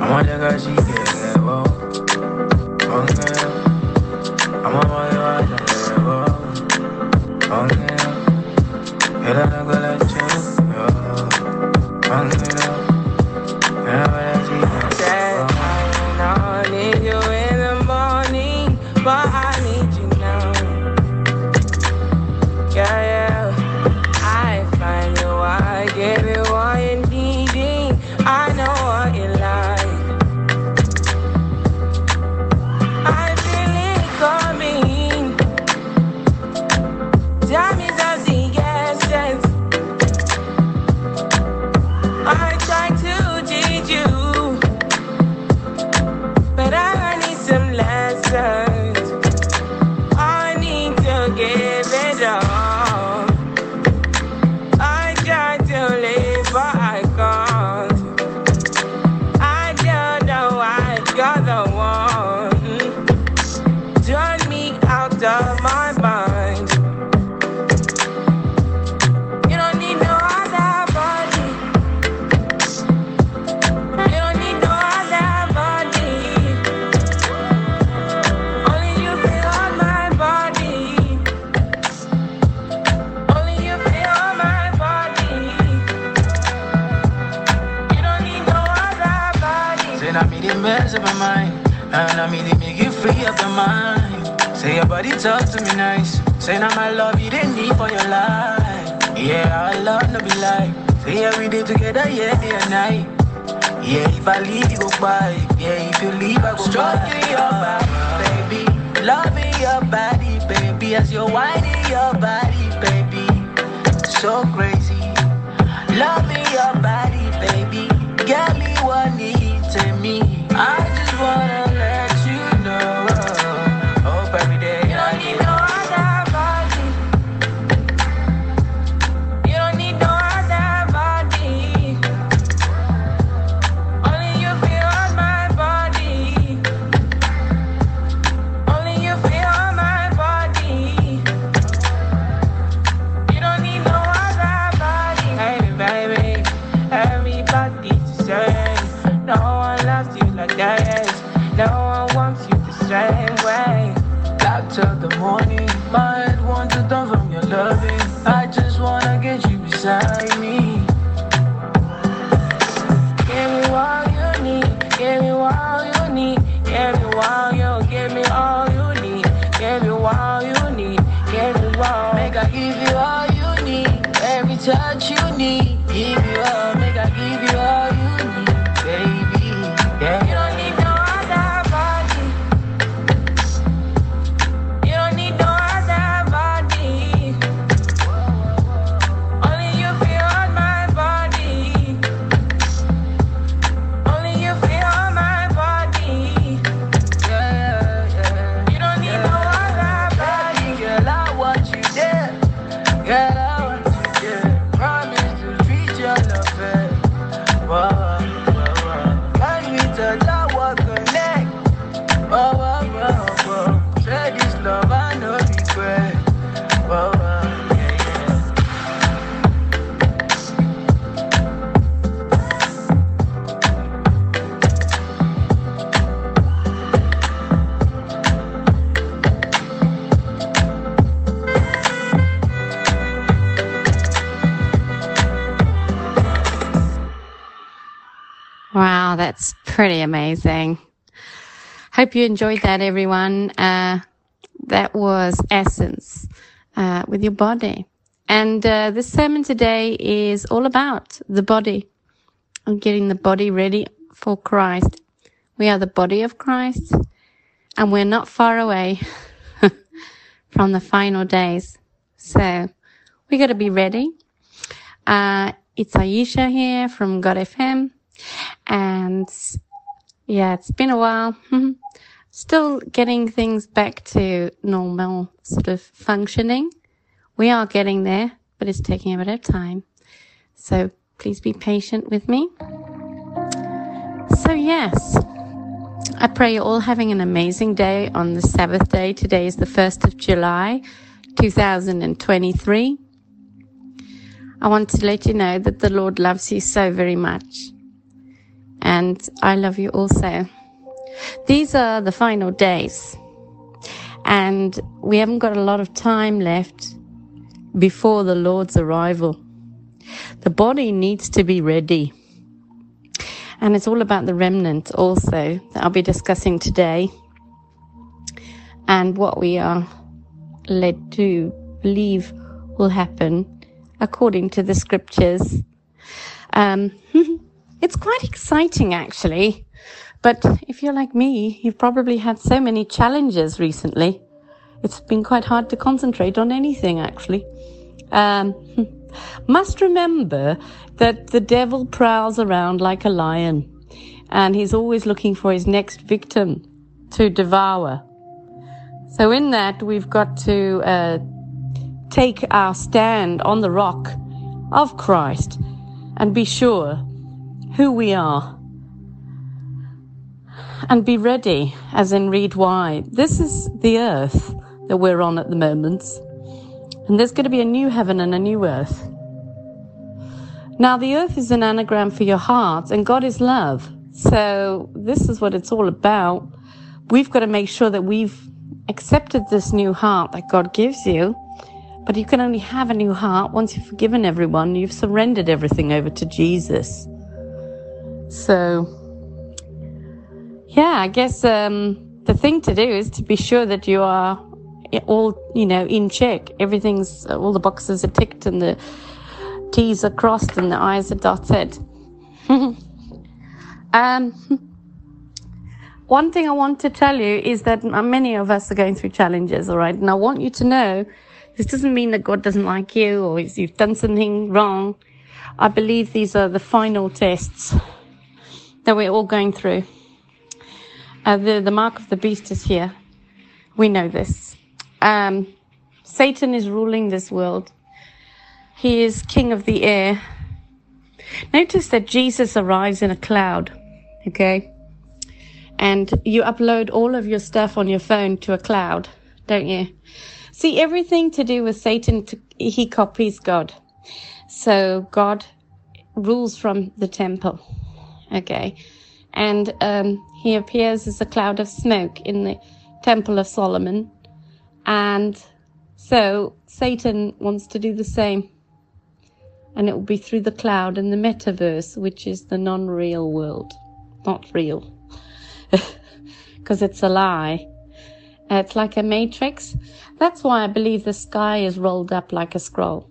I wonder how she get pretty amazing. Hope you enjoyed that, everyone. Uh, that was Essence uh, with your body. And uh, this sermon today is all about the body and getting the body ready for Christ. We are the body of Christ and we're not far away from the final days. So we got to be ready. Uh, it's Aisha here from God FM and yeah, it's been a while. Mm-hmm. Still getting things back to normal sort of functioning. We are getting there, but it's taking a bit of time. So please be patient with me. So, yes, I pray you're all having an amazing day on the Sabbath day. Today is the 1st of July, 2023. I want to let you know that the Lord loves you so very much and I love you also. These are the final days, and we haven't got a lot of time left before the Lord's arrival. The body needs to be ready. And it's all about the remnant also that I'll be discussing today and what we are led to believe will happen according to the scriptures. Um, it's quite exciting actually. But if you're like me, you've probably had so many challenges recently. It's been quite hard to concentrate on anything actually. Um, must remember that the devil prowls around like a lion and he's always looking for his next victim to devour. So, in that, we've got to uh, take our stand on the rock of Christ and be sure who we are. And be ready, as in read why. This is the earth that we're on at the moment. And there's going to be a new heaven and a new earth. Now, the earth is an anagram for your heart, and God is love. So, this is what it's all about. We've got to make sure that we've accepted this new heart that God gives you. But you can only have a new heart once you've forgiven everyone, you've surrendered everything over to Jesus. So, yeah, I guess um, the thing to do is to be sure that you are all, you know, in check. Everything's, all the boxes are ticked and the T's are crossed and the I's are dotted. um, one thing I want to tell you is that many of us are going through challenges, all right? And I want you to know this doesn't mean that God doesn't like you or you've done something wrong. I believe these are the final tests that we're all going through. Uh, the, the mark of the beast is here. We know this. Um, Satan is ruling this world. He is king of the air. Notice that Jesus arrives in a cloud. Okay and you upload all of your stuff on your phone to a cloud, don't you? See, everything to do with Satan, he copies God. So God rules from the temple. Okay. And um, he appears as a cloud of smoke in the temple of Solomon. And so Satan wants to do the same. And it will be through the cloud and the metaverse, which is the non real world. Not real because it's a lie. It's like a matrix. That's why I believe the sky is rolled up like a scroll.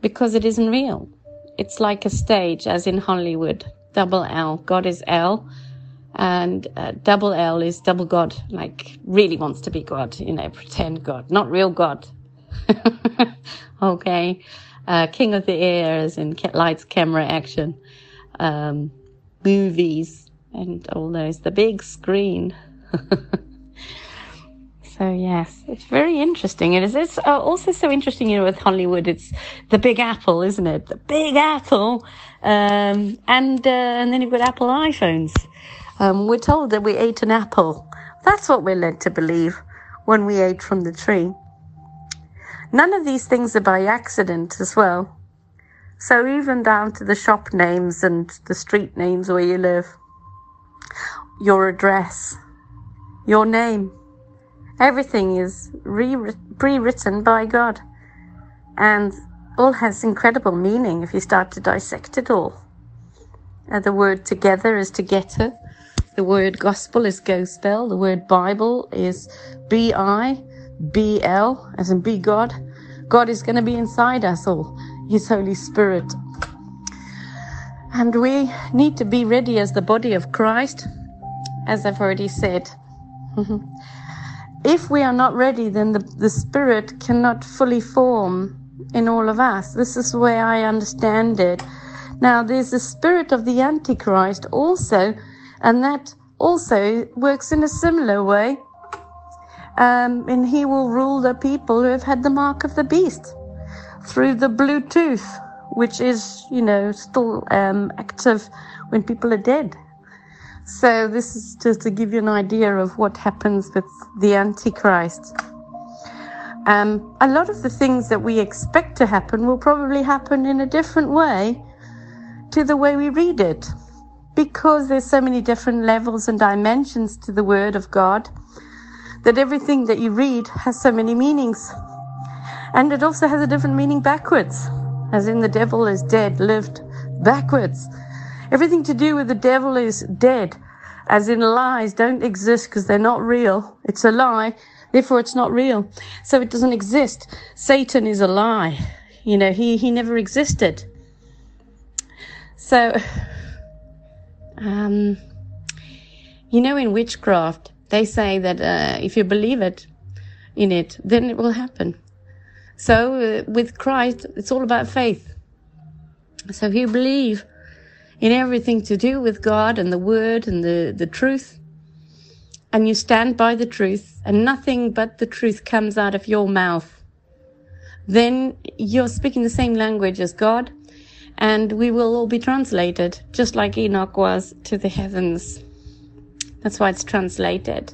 Because it isn't real. It's like a stage, as in Hollywood. Double L. God is L. And uh, double L is double God. Like, really wants to be God. You know, pretend God. Not real God. okay. Uh, King of the Air, as in lights, camera, action. Um, movies and all those, the big screen. so yes, it's very interesting. It is. It's uh, also so interesting, you know, with Hollywood. It's the Big Apple, isn't it? The Big Apple, um, and uh, and then you've got Apple iPhones. Um, we're told that we ate an apple. That's what we're led to believe when we ate from the tree. None of these things are by accident as well. So even down to the shop names and the street names where you live your address, your name. Everything is re- pre-written by God. And all has incredible meaning if you start to dissect it all. Uh, the word together is together. The word gospel is gospel. The word Bible is B-I, B-L, as in be God. God is going to be inside us all. His Holy Spirit. And we need to be ready as the body of Christ as I've already said. if we are not ready, then the, the Spirit cannot fully form in all of us. This is the way I understand it. Now, there's the spirit of the Antichrist also, and that also works in a similar way. Um, and he will rule the people who have had the mark of the beast through the Bluetooth, which is, you know, still um, active when people are dead. So this is just to give you an idea of what happens with the Antichrist. Um, a lot of the things that we expect to happen will probably happen in a different way to the way we read it. because there's so many different levels and dimensions to the Word of God that everything that you read has so many meanings. And it also has a different meaning backwards, as in the devil is dead, lived backwards. Everything to do with the devil is dead, as in lies don't exist because they're not real. It's a lie, therefore it's not real. So it doesn't exist. Satan is a lie. You know, he, he never existed. So, um, you know, in witchcraft, they say that uh, if you believe it in it, then it will happen. So uh, with Christ, it's all about faith. So if you believe in everything to do with God and the Word and the, the truth, and you stand by the truth, and nothing but the truth comes out of your mouth, then you're speaking the same language as God, and we will all be translated, just like Enoch was to the heavens. That's why it's translated.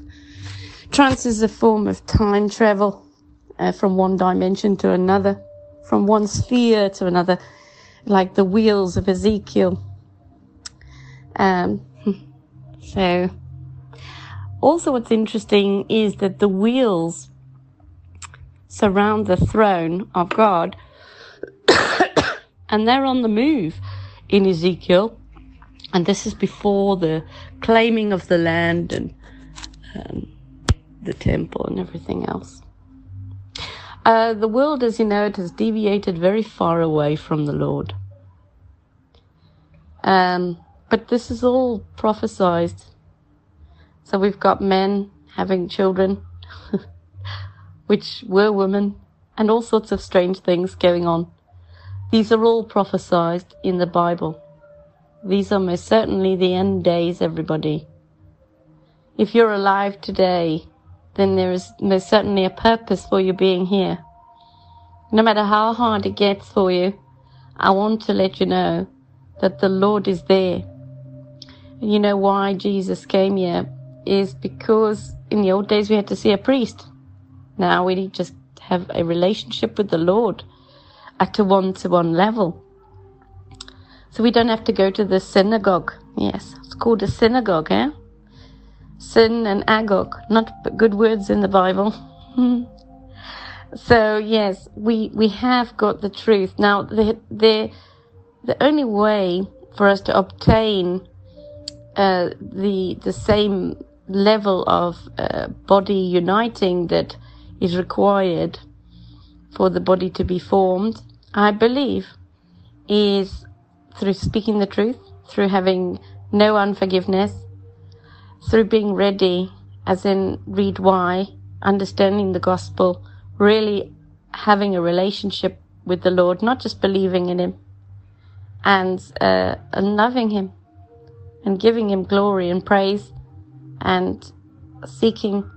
Trance is a form of time travel uh, from one dimension to another, from one sphere to another, like the wheels of Ezekiel. Um, so, also, what's interesting is that the wheels surround the throne of God, and they're on the move in Ezekiel. And this is before the claiming of the land and um, the temple and everything else. Uh, the world, as you know, it has deviated very far away from the Lord. Um, but this is all prophesied. So we've got men having children, which were women, and all sorts of strange things going on. These are all prophesied in the Bible. These are most certainly the end days, everybody. If you're alive today, then there is most certainly a purpose for you being here. No matter how hard it gets for you, I want to let you know that the Lord is there. You know why Jesus came here is because in the old days we had to see a priest. Now we just have a relationship with the Lord at a one to one level. So we don't have to go to the synagogue. Yes, it's called a synagogue, eh? Sin and agog, not good words in the Bible. so yes, we we have got the truth. Now the the the only way for us to obtain uh, the the same level of uh, body uniting that is required for the body to be formed, I believe, is through speaking the truth, through having no unforgiveness, through being ready, as in read why, understanding the gospel, really having a relationship with the Lord, not just believing in Him, and, uh, and loving Him, and giving Him glory and praise, and seeking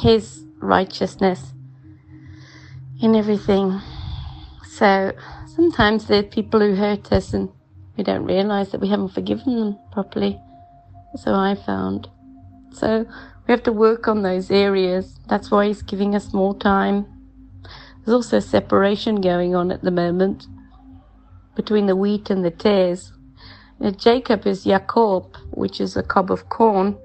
His righteousness in everything. So sometimes there are people who hurt us and we don't realize that we haven't forgiven them properly. So I found. So we have to work on those areas. That's why he's giving us more time. There's also separation going on at the moment between the wheat and the tares. Now, Jacob is Jacob, which is a cob of corn.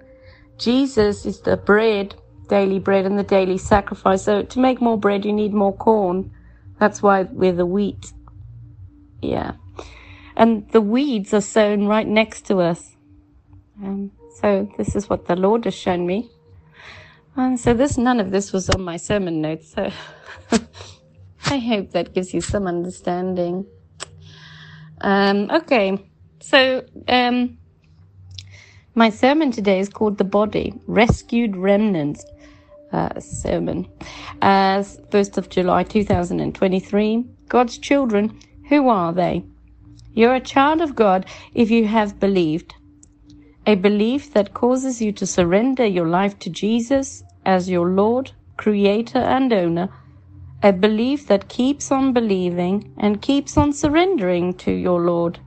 Jesus is the bread, daily bread, and the daily sacrifice. So to make more bread, you need more corn. That's why we're the wheat. Yeah and the weeds are sown right next to us. Um, so this is what the Lord has shown me. And so this, none of this was on my sermon notes. So I hope that gives you some understanding. Um, okay. So, um, my sermon today is called The Body, Rescued Remnants uh, sermon. As 1st of July 2023, God's children, who are they? You're a child of God if you have believed. A belief that causes you to surrender your life to Jesus as your Lord, Creator, and Owner. A belief that keeps on believing and keeps on surrendering to your Lord.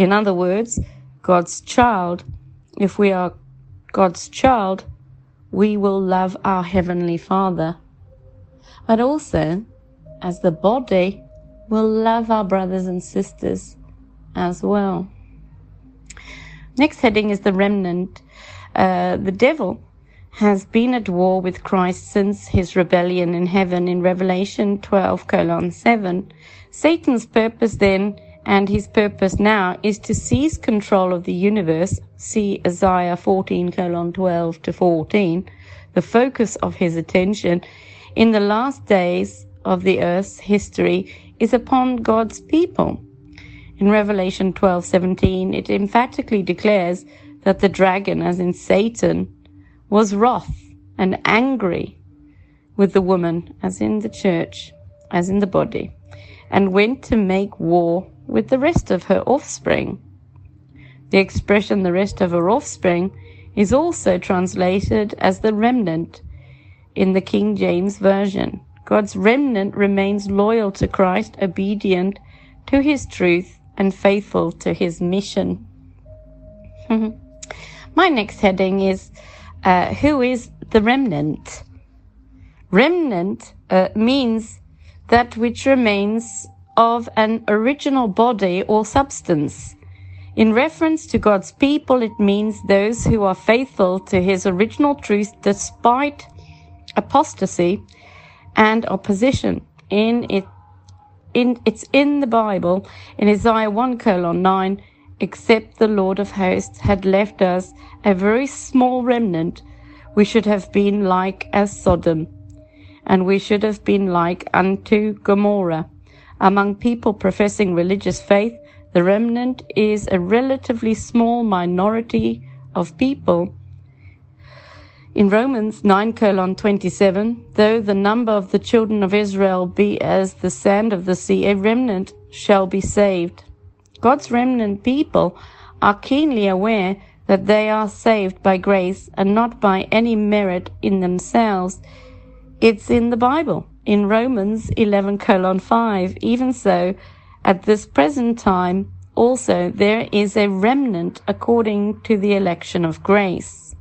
In other words, God's child. If we are God's child, we will love our Heavenly Father. But also, as the body, we'll love our brothers and sisters as well. Next heading is the remnant. Uh, the devil has been at war with Christ since his rebellion in heaven in Revelation 12 colon 7. Satan's purpose then and his purpose now is to seize control of the universe. See Isaiah 14 colon 12 to 14. The focus of his attention in the last days of the earth's history is upon God's people. In Revelation 12:17 it emphatically declares that the dragon as in Satan was wroth and angry with the woman as in the church as in the body and went to make war with the rest of her offspring. The expression the rest of her offspring is also translated as the remnant in the King James Version. God's remnant remains loyal to Christ, obedient to his truth, and faithful to his mission. My next heading is uh, Who is the remnant? Remnant uh, means that which remains of an original body or substance. In reference to God's people, it means those who are faithful to his original truth despite apostasy and opposition. In it, in, it's in the Bible, in Isaiah 1 colon 9, except the Lord of hosts had left us a very small remnant, we should have been like as Sodom, and we should have been like unto Gomorrah. Among people professing religious faith, the remnant is a relatively small minority of people. In Romans 9 colon 27, though the number of the children of Israel be as the sand of the sea, a remnant shall be saved. God's remnant people are keenly aware that they are saved by grace and not by any merit in themselves. It's in the Bible in Romans 11 colon 5. Even so, at this present time, also there is a remnant according to the election of grace.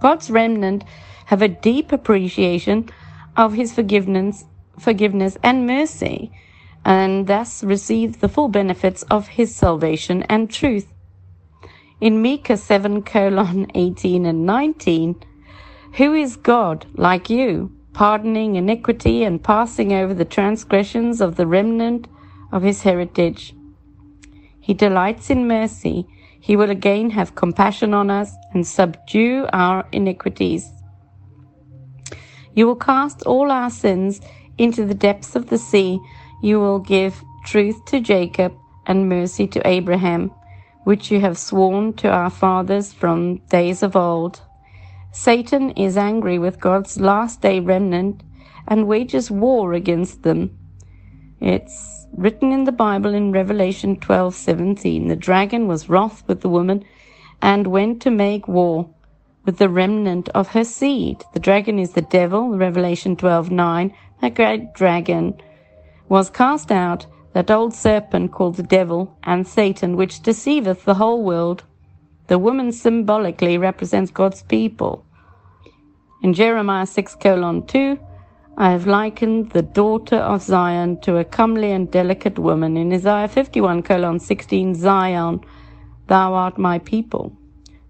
God's remnant have a deep appreciation of his forgiveness, forgiveness and mercy, and thus receive the full benefits of his salvation and truth. In Micah 7 colon 18 and 19, who is God like you? Pardoning iniquity and passing over the transgressions of the remnant of his heritage. He delights in mercy. He will again have compassion on us and subdue our iniquities. You will cast all our sins into the depths of the sea. You will give truth to Jacob and mercy to Abraham, which you have sworn to our fathers from days of old. Satan is angry with God's last day remnant and wages war against them. It's written in the Bible in Revelation 12:17. The dragon was wroth with the woman and went to make war with the remnant of her seed. The dragon is the devil, Revelation 12:9. That great dragon was cast out, that old serpent called the devil and Satan, which deceiveth the whole world. The woman symbolically represents God's people. In Jeremiah 6 colon 2, I have likened the daughter of Zion to a comely and delicate woman. In Isaiah 51 colon 16, Zion, thou art my people.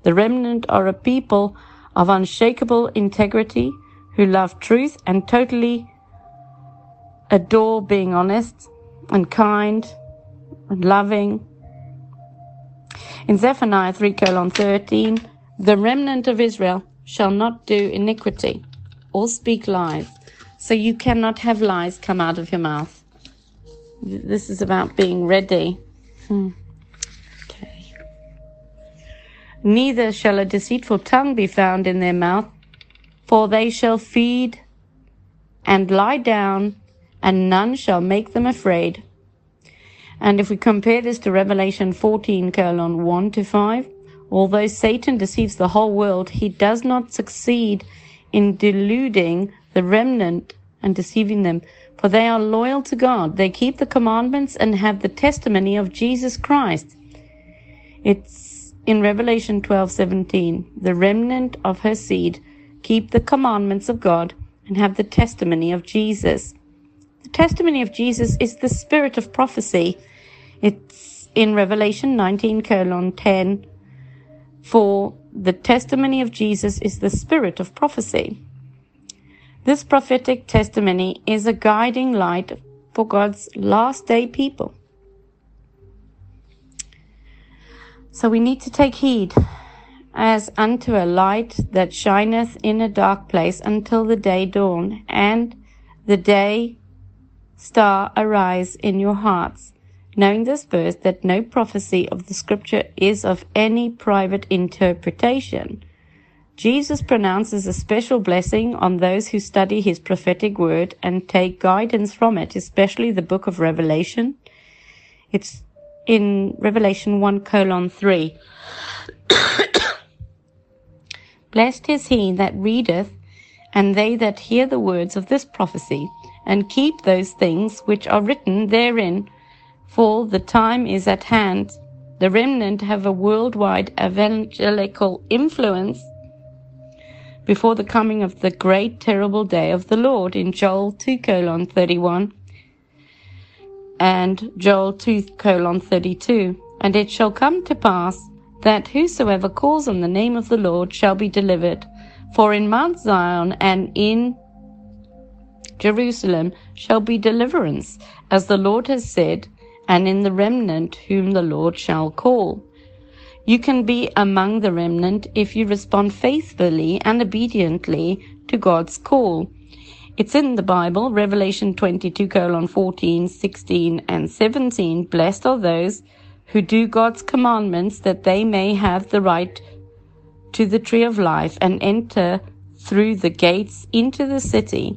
The remnant are a people of unshakable integrity who love truth and totally adore being honest and kind and loving. In Zephaniah 3 colon 13, the remnant of Israel shall not do iniquity or speak lies. So you cannot have lies come out of your mouth. This is about being ready. Hmm. Okay. Neither shall a deceitful tongue be found in their mouth, for they shall feed and lie down, and none shall make them afraid. And if we compare this to Revelation 14, colon 1 to 5, Although Satan deceives the whole world, he does not succeed in deluding the remnant and deceiving them, for they are loyal to God. They keep the commandments and have the testimony of Jesus Christ. It's in Revelation 12:17, the remnant of her seed keep the commandments of God and have the testimony of Jesus. The testimony of Jesus is the spirit of prophecy. It's in Revelation 19 colon 10 For the testimony of Jesus is the spirit of prophecy. This prophetic testimony is a guiding light for God's last day people. So we need to take heed as unto a light that shineth in a dark place until the day dawn and the day star arise in your hearts, knowing this verse that no prophecy of the scripture is of any private interpretation. Jesus pronounces a special blessing on those who study his prophetic word and take guidance from it, especially the book of Revelation. It's in Revelation 1 colon 3. Blessed is he that readeth, and they that hear the words of this prophecy, and keep those things which are written therein, for the time is at hand. The remnant have a worldwide evangelical influence before the coming of the great terrible day of the Lord in Joel 2 colon 31 and Joel 2 colon 32. And it shall come to pass that whosoever calls on the name of the Lord shall be delivered. For in Mount Zion and in Jerusalem shall be deliverance, as the Lord has said, and in the remnant whom the Lord shall call. You can be among the remnant if you respond faithfully and obediently to God's call. It's in the Bible, Revelation 22 colon 14, 16, and 17. Blessed are those who do God's commandments that they may have the right to the tree of life and enter through the gates into the city.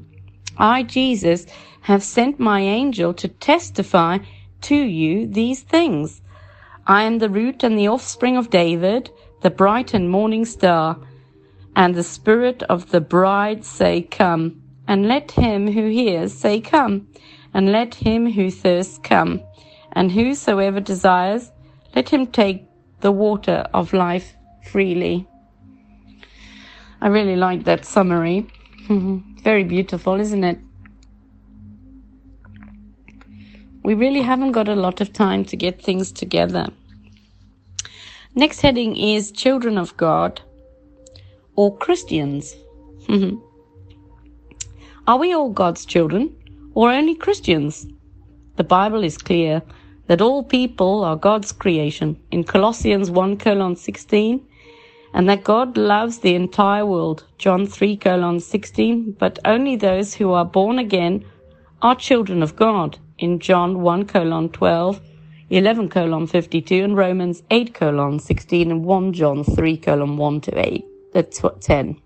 I, Jesus, have sent my angel to testify to you these things. I am the root and the offspring of David, the bright and morning star. And the spirit of the bride say, Come. And let him who hears say, Come, and let him who thirsts come, and whosoever desires, let him take the water of life freely. I really like that summary. Very beautiful, isn't it? We really haven't got a lot of time to get things together. Next heading is Children of God or Christians. Are we all God's children or only Christians? The Bible is clear that all people are God's creation in Colossians 1 colon 16 and that God loves the entire world, John 3 colon 16, but only those who are born again are children of God in John 1 colon 12, 11 colon 52 and Romans 8 colon 16 and 1 John 3 colon 1 to 8, that's what 10.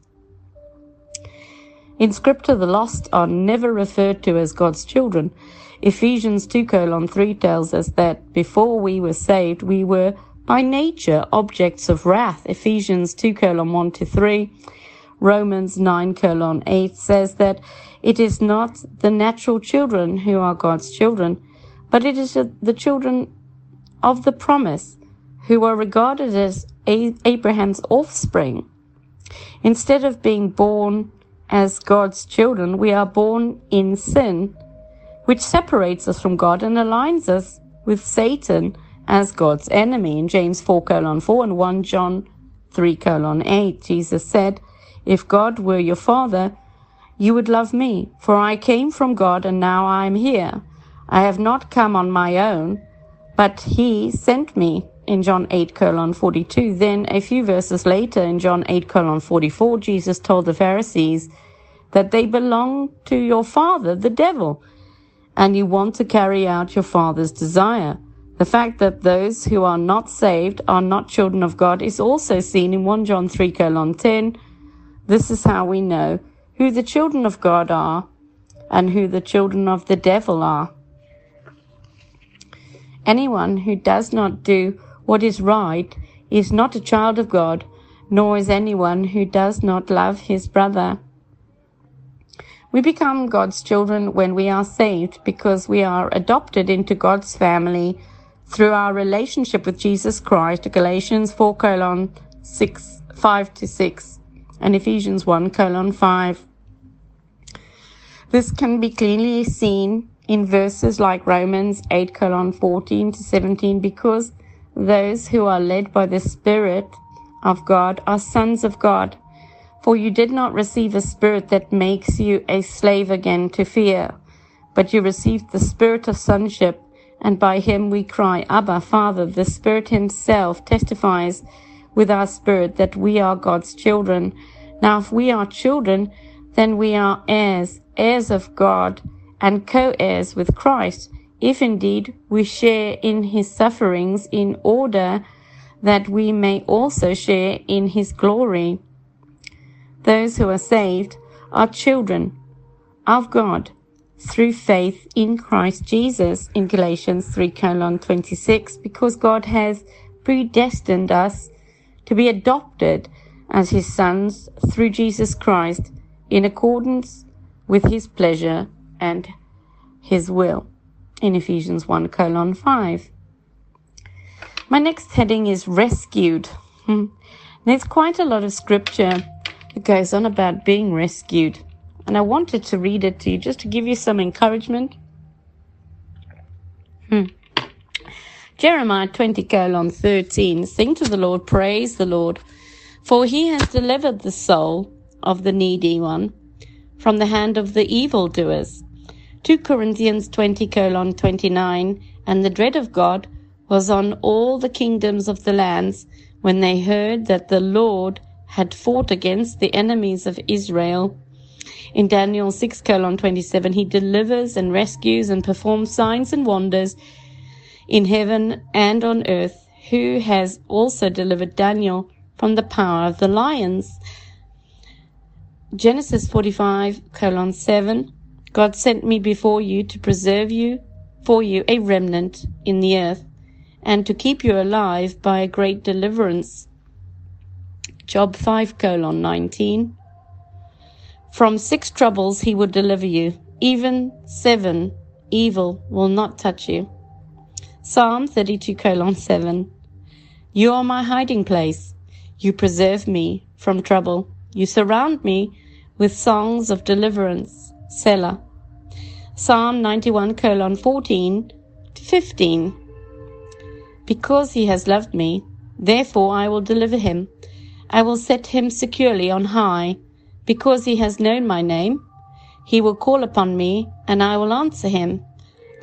In scripture, the lost are never referred to as God's children. Ephesians 2 colon 3 tells us that before we were saved, we were by nature objects of wrath. Ephesians 2 colon 1 to 3. Romans 9 colon 8 says that it is not the natural children who are God's children, but it is the children of the promise who are regarded as Abraham's offspring. Instead of being born as God's children, we are born in sin, which separates us from God and aligns us with Satan as God's enemy. In James 4 colon 4 and 1 John 3 colon 8, Jesus said, If God were your father, you would love me, for I came from God and now I am here. I have not come on my own, but he sent me in John 8 colon 42. Then a few verses later in John 8 colon 44, Jesus told the Pharisees that they belong to your father, the devil, and you want to carry out your father's desire. The fact that those who are not saved are not children of God is also seen in 1 John 3 colon 10. This is how we know who the children of God are and who the children of the devil are. Anyone who does not do what is right is not a child of God, nor is anyone who does not love his brother. We become God's children when we are saved because we are adopted into God's family through our relationship with Jesus Christ, Galatians 4 colon 6, 5 to 6, and Ephesians 1 colon 5. This can be clearly seen in verses like Romans 8 colon 14 to 17 because those who are led by the Spirit of God are sons of God. For you did not receive a spirit that makes you a slave again to fear, but you received the spirit of sonship, and by him we cry, Abba, Father. The Spirit himself testifies with our spirit that we are God's children. Now, if we are children, then we are heirs, heirs of God, and co-heirs with Christ, if indeed we share in his sufferings in order that we may also share in his glory. Those who are saved are children of God through faith in Christ Jesus in Galatians 3 colon 26 because God has predestined us to be adopted as his sons through Jesus Christ in accordance with his pleasure and his will in Ephesians 1 colon 5. My next heading is rescued. Hmm. There's quite a lot of scripture that goes on about being rescued. And I wanted to read it to you just to give you some encouragement. Hmm. Jeremiah 20 colon 13. Sing to the Lord, praise the Lord, for he has delivered the soul of the needy one from the hand of the evildoers. 2 Corinthians 20 colon 29. And the dread of God was on all the kingdoms of the lands when they heard that the Lord had fought against the enemies of Israel. In Daniel 6 colon 27, he delivers and rescues and performs signs and wonders in heaven and on earth, who has also delivered Daniel from the power of the lions. Genesis 45 colon 7, God sent me before you to preserve you, for you a remnant in the earth, and to keep you alive by a great deliverance. Job 5 colon 19. From six troubles he will deliver you, even seven evil will not touch you. Psalm 32 colon 7. You are my hiding place. You preserve me from trouble. You surround me with songs of deliverance. Selah. Psalm 91 colon 14 to 15. Because he has loved me, therefore I will deliver him. I will set him securely on high. Because he has known my name, he will call upon me, and I will answer him.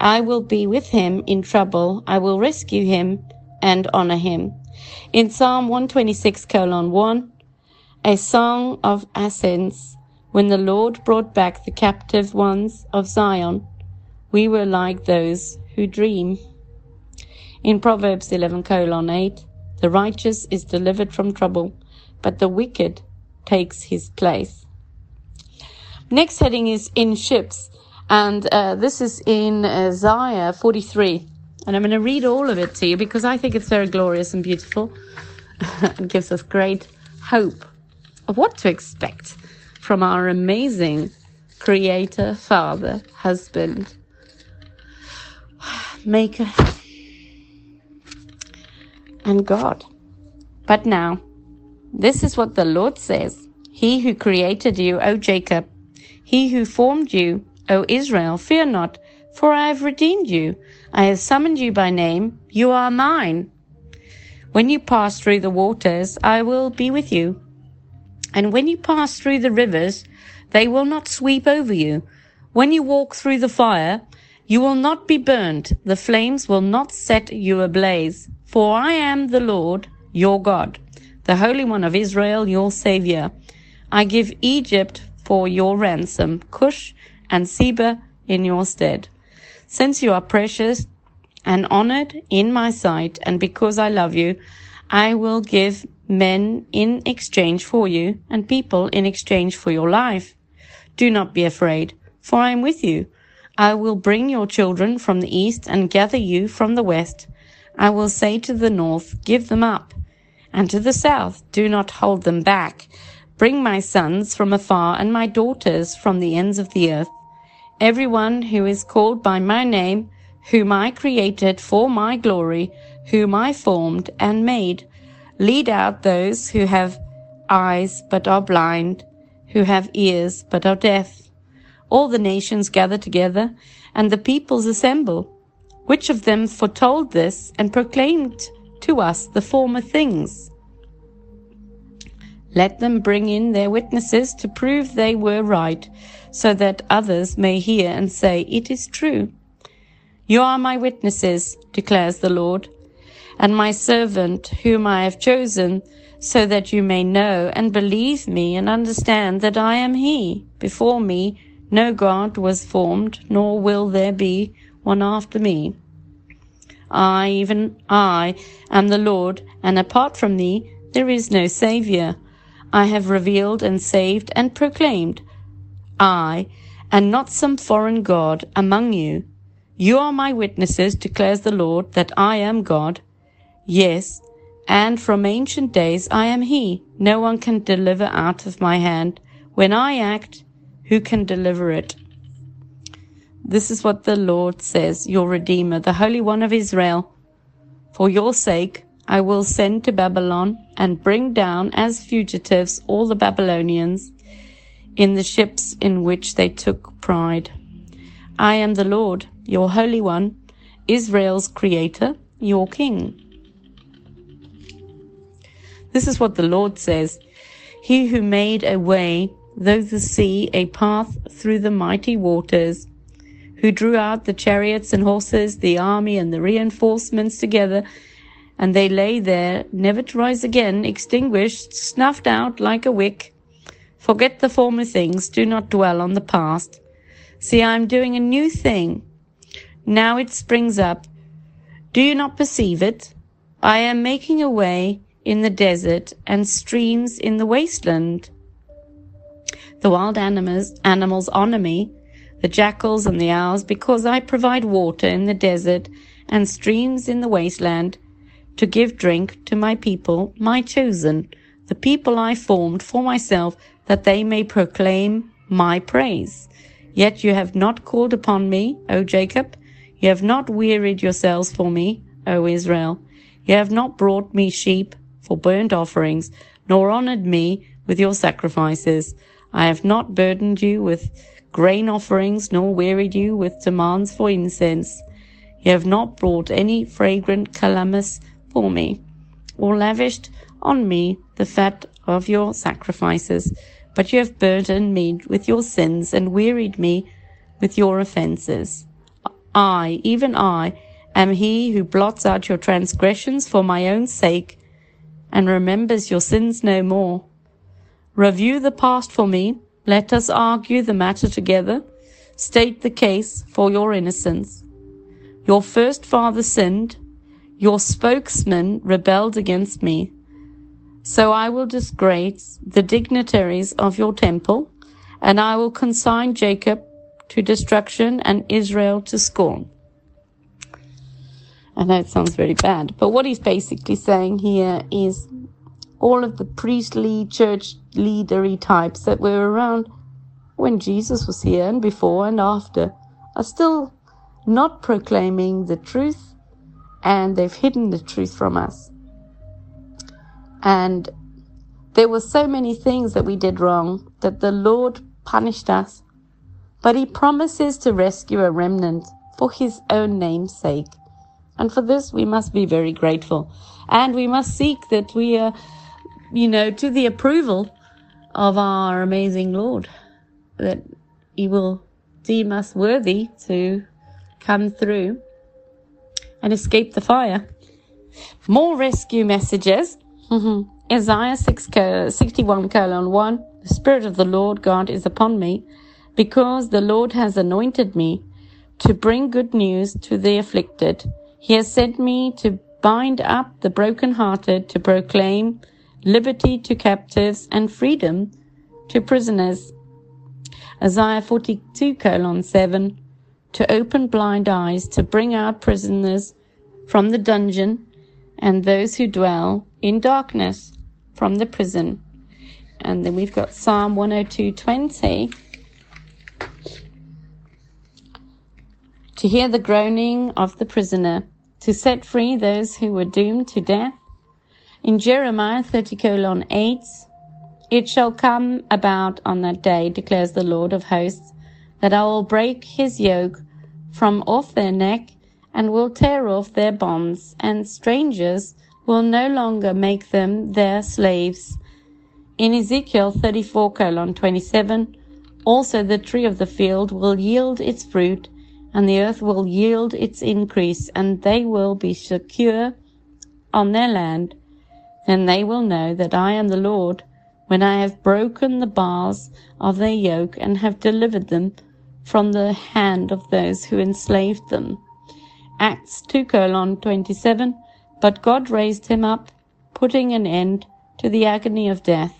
I will be with him in trouble. I will rescue him and honor him. In Psalm 126 colon 1, a song of ascents, when the Lord brought back the captive ones of Zion, we were like those who dream. In Proverbs 11 colon 8, the righteous is delivered from trouble, but the wicked takes his place. Next heading is in ships. And uh, this is in Isaiah 43. And I'm going to read all of it to you because I think it's very glorious and beautiful. and gives us great hope of what to expect from our amazing creator, father, husband, maker, and God. But now, this is what the Lord says He who created you, O Jacob, he who formed you, O Israel, fear not, for I have redeemed you. I have summoned you by name. You are mine. When you pass through the waters, I will be with you. And when you pass through the rivers, they will not sweep over you. When you walk through the fire, you will not be burned. The flames will not set you ablaze. For I am the Lord, your God, the Holy One of Israel, your Savior. I give Egypt for your ransom, Cush and Seba in your stead. Since you are precious and honored in my sight, and because I love you, I will give men in exchange for you, and people in exchange for your life. Do not be afraid, for I am with you. I will bring your children from the east and gather you from the west. I will say to the north, Give them up, and to the south, Do not hold them back. Bring my sons from afar and my daughters from the ends of the earth everyone who is called by my name, whom I created for my glory, whom I formed and made. Lead out those who have eyes but are blind, who have ears but are deaf. All the nations gather together, and the peoples assemble. Which of them foretold this and proclaimed to us the former things? Let them bring in their witnesses to prove they were right, so that others may hear and say, It is true. You are my witnesses, declares the Lord, and my servant whom I have chosen, so that you may know and believe me and understand that I am He. Before me no God was formed, nor will there be one after me. I, even I, am the Lord, and apart from thee there is no Saviour. I have revealed and saved and proclaimed. I, and not some foreign God among you. You are my witnesses, declares the Lord, that I am God. Yes, and from ancient days I am He. No one can deliver out of my hand. When I act, who can deliver it? This is what the Lord says, your Redeemer, the Holy One of Israel. For your sake, I will send to Babylon and bring down as fugitives all the Babylonians in the ships in which they took pride. I am the Lord, your Holy One, Israel's Creator, your King. This is what the Lord says. He who made a way, though the sea, a path through the mighty waters, who drew out the chariots and horses, the army and the reinforcements together, and they lay there, never to rise again, extinguished, snuffed out like a wick. Forget the former things, do not dwell on the past. See, I am doing a new thing. Now it springs up. Do you not perceive it? I am making a way in the desert and streams in the wasteland. The wild animals, animals honor me, the jackals and the owls, because I provide water in the desert and streams in the wasteland to give drink to my people, my chosen, the people I formed for myself, that they may proclaim my praise. Yet you have not called upon me, O Jacob. You have not wearied yourselves for me, O Israel. You have not brought me sheep for burnt offerings, nor honored me with your sacrifices. I have not burdened you with grain offerings, nor wearied you with demands for incense. You have not brought any fragrant calamus for me, or lavished on me the fat of your sacrifices, but you have burdened me with your sins and wearied me with your offenses. I, even I, am he who blots out your transgressions for my own sake and remembers your sins no more. Review the past for me. Let us argue the matter together. State the case for your innocence. Your first father sinned. Your spokesman rebelled against me. So I will disgrace the dignitaries of your temple, and I will consign Jacob to destruction and Israel to scorn. I know it sounds very bad, but what he's basically saying here is all of the priestly church leadery types that were around when Jesus was here and before and after are still not proclaiming the truth and they've hidden the truth from us. And there were so many things that we did wrong that the Lord punished us, but he promises to rescue a remnant for his own name's sake. And for this, we must be very grateful. And we must seek that we are, you know, to the approval of our amazing Lord, that He will deem us worthy to come through and escape the fire. More rescue messages. Mm-hmm. Isaiah 6, 61 colon 1. The Spirit of the Lord God is upon me because the Lord has anointed me to bring good news to the afflicted he has sent me to bind up the brokenhearted, to proclaim liberty to captives and freedom to prisoners. Isaiah 42 colon 7 to open blind eyes, to bring out prisoners from the dungeon and those who dwell in darkness from the prison. And then we've got Psalm 102:20 to hear the groaning of the prisoner, to set free those who were doomed to death. In Jeremiah 30 colon 8, it shall come about on that day, declares the Lord of hosts, that I will break his yoke from off their neck and will tear off their bonds, and strangers will no longer make them their slaves. In Ezekiel 34 colon 27, also the tree of the field will yield its fruit, and the earth will yield its increase, and they will be secure on their land. Then they will know that I am the Lord, when I have broken the bars of their yoke and have delivered them from the hand of those who enslaved them. Acts 2 colon 27. But God raised him up, putting an end to the agony of death,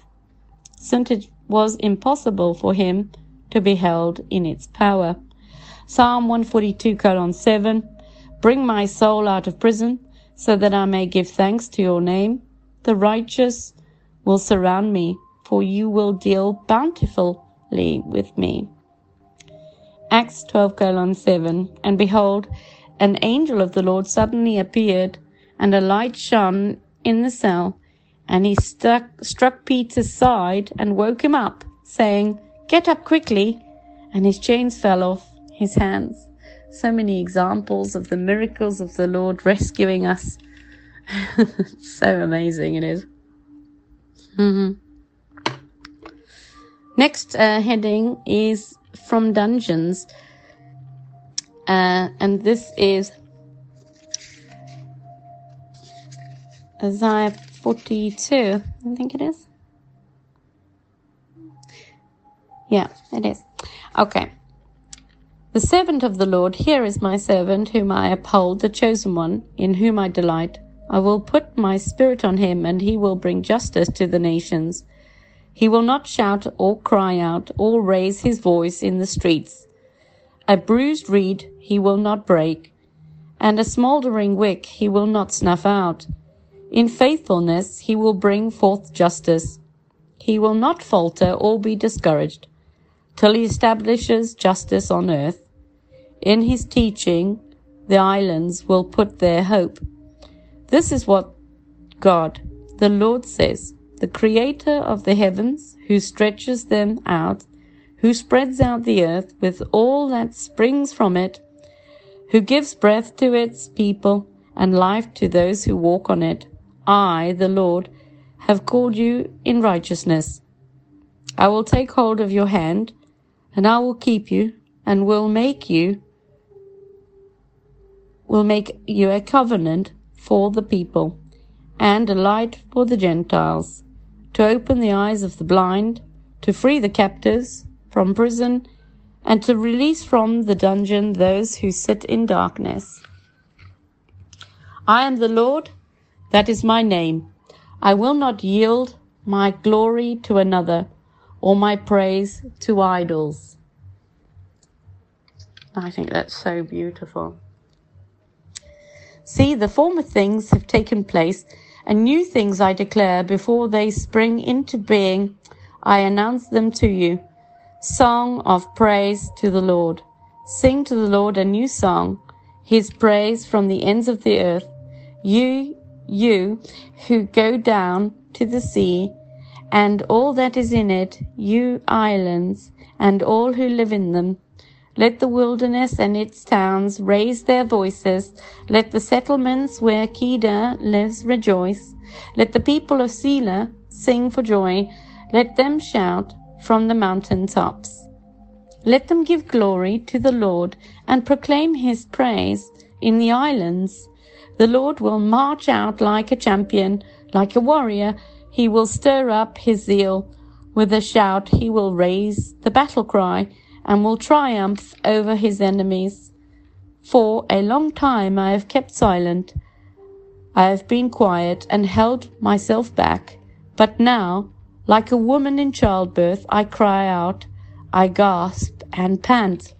since it was impossible for him to be held in its power. Psalm 142 colon 7. Bring my soul out of prison, so that I may give thanks to your name. The righteous will surround me, for you will deal bountifully with me. Acts 12 colon 7. And behold, an angel of the Lord suddenly appeared, and a light shone in the cell. And he struck, struck Peter's side and woke him up, saying, Get up quickly. And his chains fell off his hands. So many examples of the miracles of the Lord rescuing us. so amazing it is. Mm-hmm. Next uh, heading is from dungeons. Uh, and this is Isaiah 42, I think it is. Yeah, it is. Okay. The servant of the Lord, here is my servant, whom I uphold, the chosen one, in whom I delight. I will put my spirit on him, and he will bring justice to the nations. He will not shout or cry out or raise his voice in the streets. A bruised reed he will not break, and a smouldering wick he will not snuff out. In faithfulness he will bring forth justice. He will not falter or be discouraged till he establishes justice on earth. In his teaching, the islands will put their hope. This is what God, the Lord says, the creator of the heavens, who stretches them out who spreads out the earth with all that springs from it, who gives breath to its people and life to those who walk on it. I, the Lord, have called you in righteousness. I will take hold of your hand, and I will keep you, and will make you, will make you a covenant for the people, and a light for the Gentiles, to open the eyes of the blind, to free the captives, from prison and to release from the dungeon those who sit in darkness. I am the Lord, that is my name. I will not yield my glory to another or my praise to idols. I think that's so beautiful. See, the former things have taken place, and new things I declare before they spring into being. I announce them to you. Song of praise to the Lord. Sing to the Lord a new song, his praise from the ends of the earth. You, you who go down to the sea and all that is in it, you islands and all who live in them. Let the wilderness and its towns raise their voices. Let the settlements where Kedar lives rejoice. Let the people of Sela sing for joy. Let them shout from the mountain tops. Let them give glory to the Lord and proclaim his praise in the islands. The Lord will march out like a champion, like a warrior. He will stir up his zeal. With a shout, he will raise the battle cry and will triumph over his enemies. For a long time I have kept silent. I have been quiet and held myself back. But now like a woman in childbirth, I cry out, I gasp and pant.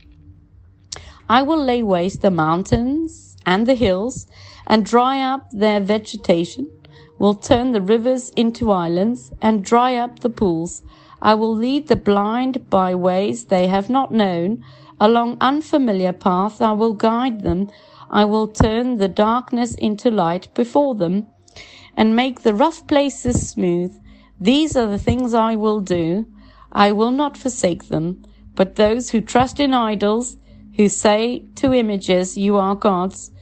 I will lay waste the mountains and the hills and dry up their vegetation, will turn the rivers into islands and dry up the pools. I will lead the blind by ways they have not known. Along unfamiliar paths I will guide them. I will turn the darkness into light before them and make the rough places smooth. These are the things I will do. I will not forsake them. But those who trust in idols, who say to images, You are gods,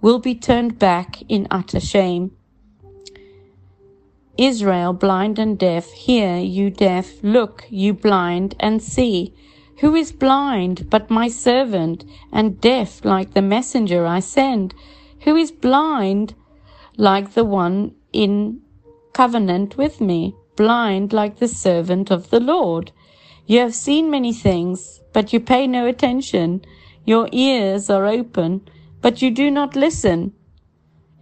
will be turned back in utter shame. Israel, blind and deaf, hear, you deaf, look, you blind, and see. Who is blind but my servant, and deaf like the messenger I send? Who is blind like the one in covenant with me, blind like the servant of the Lord? You have seen many things, but you pay no attention. Your ears are open, but you do not listen.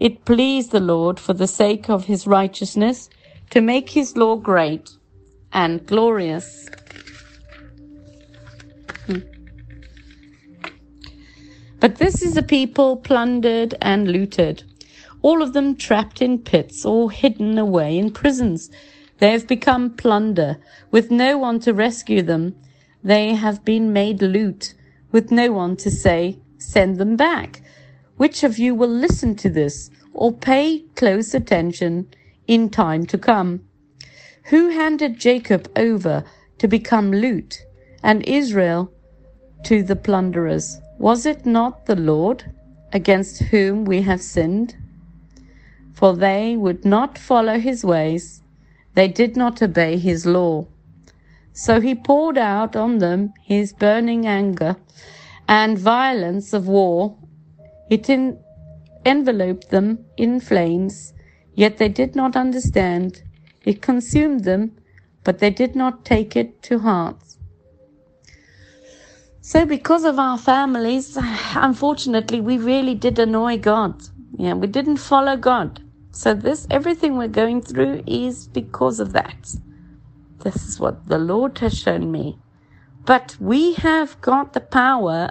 It pleased the Lord for the sake of his righteousness to make his law great and glorious. Hmm. But this is a people plundered and looted, all of them trapped in pits or hidden away in prisons. They have become plunder, with no one to rescue them. They have been made loot, with no one to say, Send them back. Which of you will listen to this or pay close attention in time to come? Who handed Jacob over to become loot and Israel to the plunderers? Was it not the Lord against whom we have sinned? For they would not follow his ways, they did not obey his law. So he poured out on them his burning anger and violence of war it in, enveloped them in flames, yet they did not understand. It consumed them, but they did not take it to heart. So, because of our families, unfortunately, we really did annoy God. Yeah, we didn't follow God. So, this everything we're going through is because of that. This is what the Lord has shown me. But we have got the power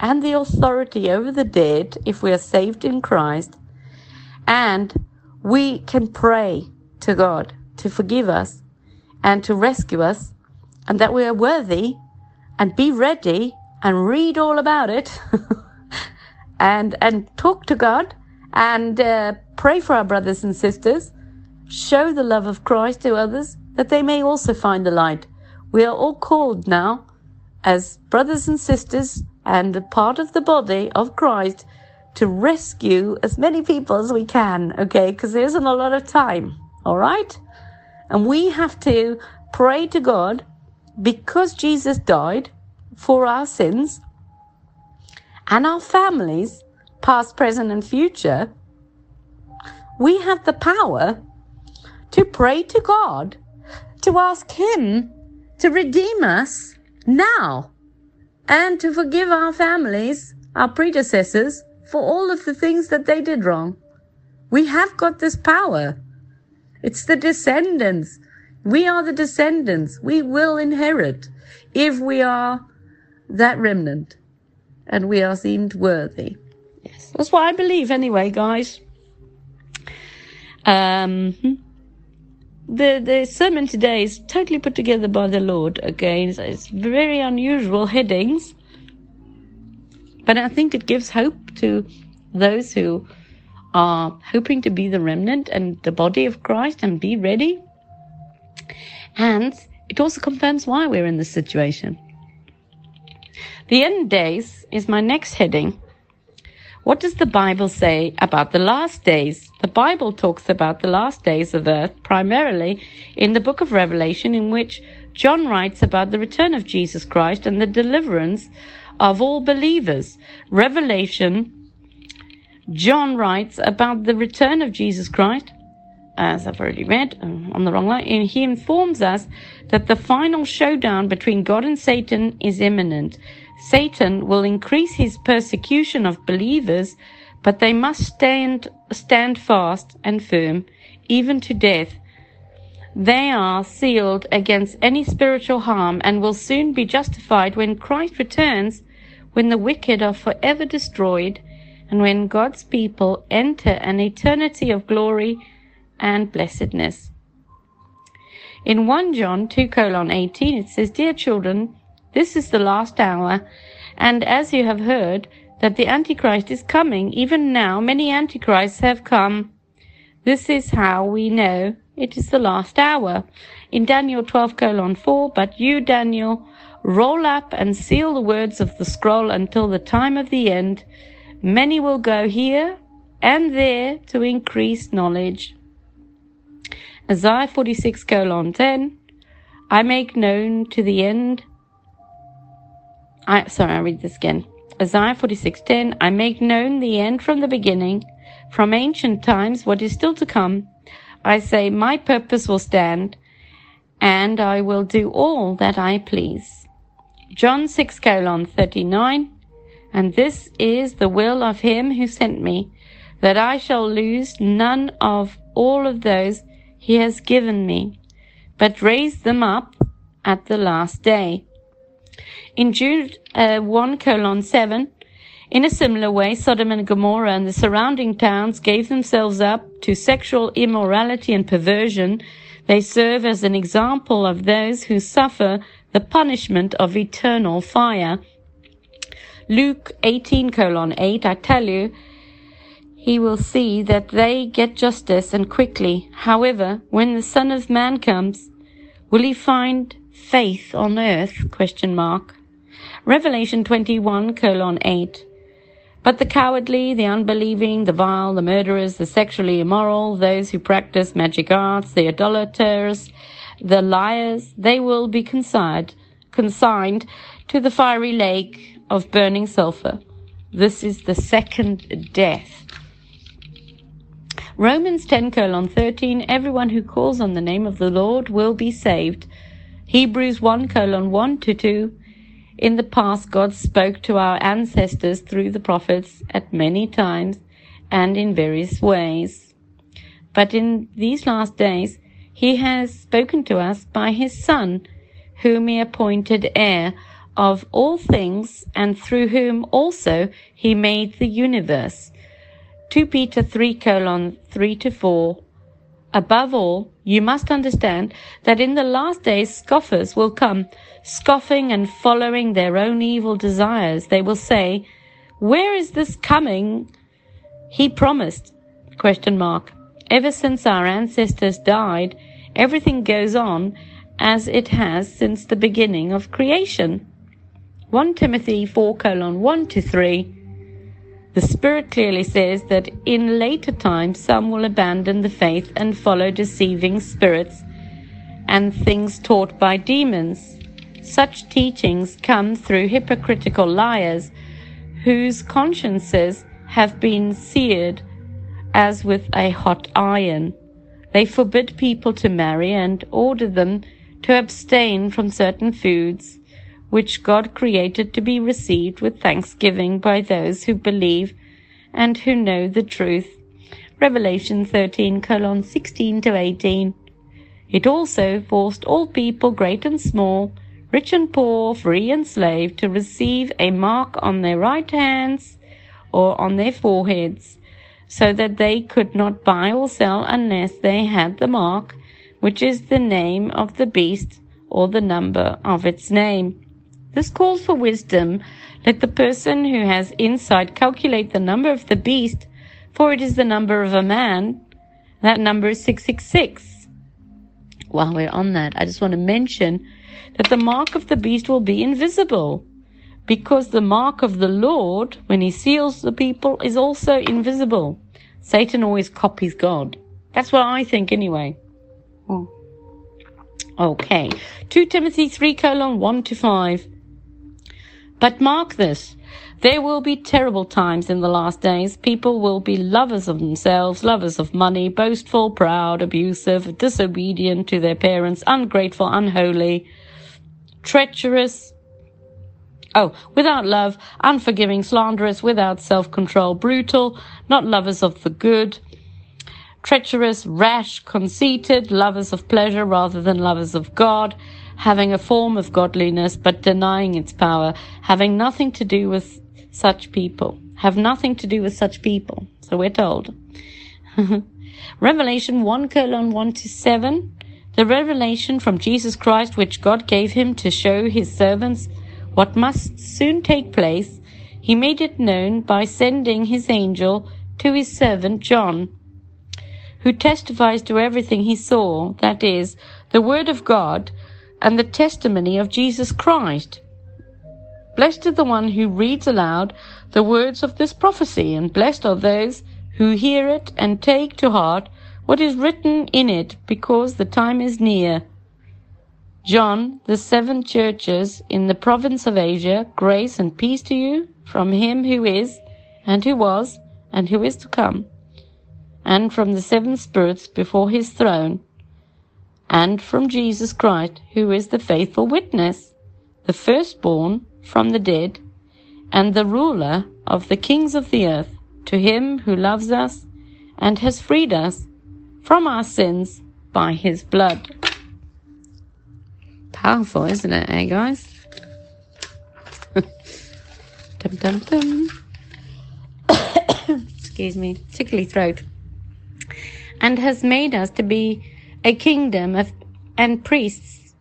and the authority over the dead if we are saved in Christ. And we can pray to God to forgive us and to rescue us, and that we are worthy and be ready and read all about it and and talk to God and uh, pray for our brothers and sisters, show the love of Christ to others that they may also find the light. We are all called now as brothers and sisters and a part of the body of Christ to rescue as many people as we can, okay? Because there isn't a lot of time, all right? And we have to pray to God because Jesus died for our sins and our families, past, present, and future. We have the power to pray to God, to ask Him to redeem us now and to forgive our families, our predecessors, for all of the things that they did wrong. We have got this power. It's the descendants. We are the descendants. We will inherit if we are that remnant and we are deemed worthy. Yes, that's what I believe anyway, guys. Um, hmm the the sermon today is totally put together by the Lord. Again, it's, it's very unusual headings, but I think it gives hope to those who are hoping to be the remnant and the body of Christ and be ready. And it also confirms why we're in this situation. The end days is my next heading. What does the Bible say about the last days? The Bible talks about the last days of earth primarily in the book of Revelation, in which John writes about the return of Jesus Christ and the deliverance of all believers. Revelation, John writes about the return of Jesus Christ, as I've already read uh, on the wrong line, and he informs us that the final showdown between God and Satan is imminent. Satan will increase his persecution of believers, but they must stand, stand fast and firm, even to death. They are sealed against any spiritual harm and will soon be justified when Christ returns, when the wicked are forever destroyed, and when God's people enter an eternity of glory and blessedness. In 1 John 2 colon 18, it says, Dear children, this is the last hour, and as you have heard that the Antichrist is coming, even now many Antichrists have come. This is how we know it is the last hour. In Daniel 12 colon 4, but you, Daniel, roll up and seal the words of the scroll until the time of the end. Many will go here and there to increase knowledge. Isaiah 46 colon 10. I make known to the end. I, sorry, I read this again. Isaiah 46:10 I make known the end from the beginning. From ancient times what is still to come I say my purpose will stand and I will do all that I please. John 6 colon 39 and this is the will of him who sent me that I shall lose none of all of those he has given me but raise them up at the last day in Jude uh, 1 colon 7, in a similar way, Sodom and Gomorrah and the surrounding towns gave themselves up to sexual immorality and perversion. They serve as an example of those who suffer the punishment of eternal fire. Luke 18 colon 8, I tell you, he will see that they get justice and quickly. However, when the Son of Man comes, will he find faith on earth? Question mark. Revelation 21 colon 8. But the cowardly, the unbelieving, the vile, the murderers, the sexually immoral, those who practice magic arts, the idolaters, the liars, they will be consigned, consigned to the fiery lake of burning sulfur. This is the second death. Romans 10 colon 13, everyone who calls on the name of the Lord will be saved. Hebrews 1 colon 1 to 2, in the past, God spoke to our ancestors through the prophets at many times and in various ways. But in these last days, He has spoken to us by His Son, whom He appointed heir of all things and through whom also He made the universe. 2 Peter 3 colon 3 to 4 Above all, you must understand that in the last days scoffers will come, scoffing and following their own evil desires. They will say, Where is this coming? He promised. Question mark. Ever since our ancestors died, everything goes on as it has since the beginning of creation. 1 Timothy 4 colon 1 to 3 the Spirit clearly says that in later times some will abandon the faith and follow deceiving spirits and things taught by demons. Such teachings come through hypocritical liars whose consciences have been seared as with a hot iron. They forbid people to marry and order them to abstain from certain foods which God created to be received with thanksgiving by those who believe and who know the truth. Revelation 13 colon 16 to 18. It also forced all people, great and small, rich and poor, free and slave, to receive a mark on their right hands or on their foreheads, so that they could not buy or sell unless they had the mark, which is the name of the beast or the number of its name. This calls for wisdom. Let the person who has insight calculate the number of the beast, for it is the number of a man. That number is 666. While we're on that, I just want to mention that the mark of the beast will be invisible because the mark of the Lord, when he seals the people, is also invisible. Satan always copies God. That's what I think anyway. Oh. Okay. 2 Timothy 3 colon 1 to 5. But mark this. There will be terrible times in the last days. People will be lovers of themselves, lovers of money, boastful, proud, abusive, disobedient to their parents, ungrateful, unholy, treacherous, Oh, without love, unforgiving, slanderous, without self-control, brutal, not lovers of the good, treacherous, rash, conceited, lovers of pleasure rather than lovers of God, having a form of godliness but denying its power, having nothing to do with such people. Have nothing to do with such people. So we're told. revelation 1 colon 1 to 7. The revelation from Jesus Christ which God gave him to show his servants what must soon take place, he made it known by sending his angel to his servant John, who testifies to everything he saw, that is, the word of God, and the testimony of Jesus Christ. Blessed is the one who reads aloud the words of this prophecy, and blessed are those who hear it and take to heart what is written in it, because the time is near. John, the seven churches in the province of Asia, grace and peace to you from him who is, and who was, and who is to come, and from the seven spirits before his throne, and from Jesus Christ, who is the faithful witness, the firstborn from the dead, and the ruler of the kings of the earth, to him who loves us and has freed us from our sins by his blood. Powerful, isn't it, eh, guys? dum dum dum. Excuse me, tickly throat. And has made us to be a kingdom of and priests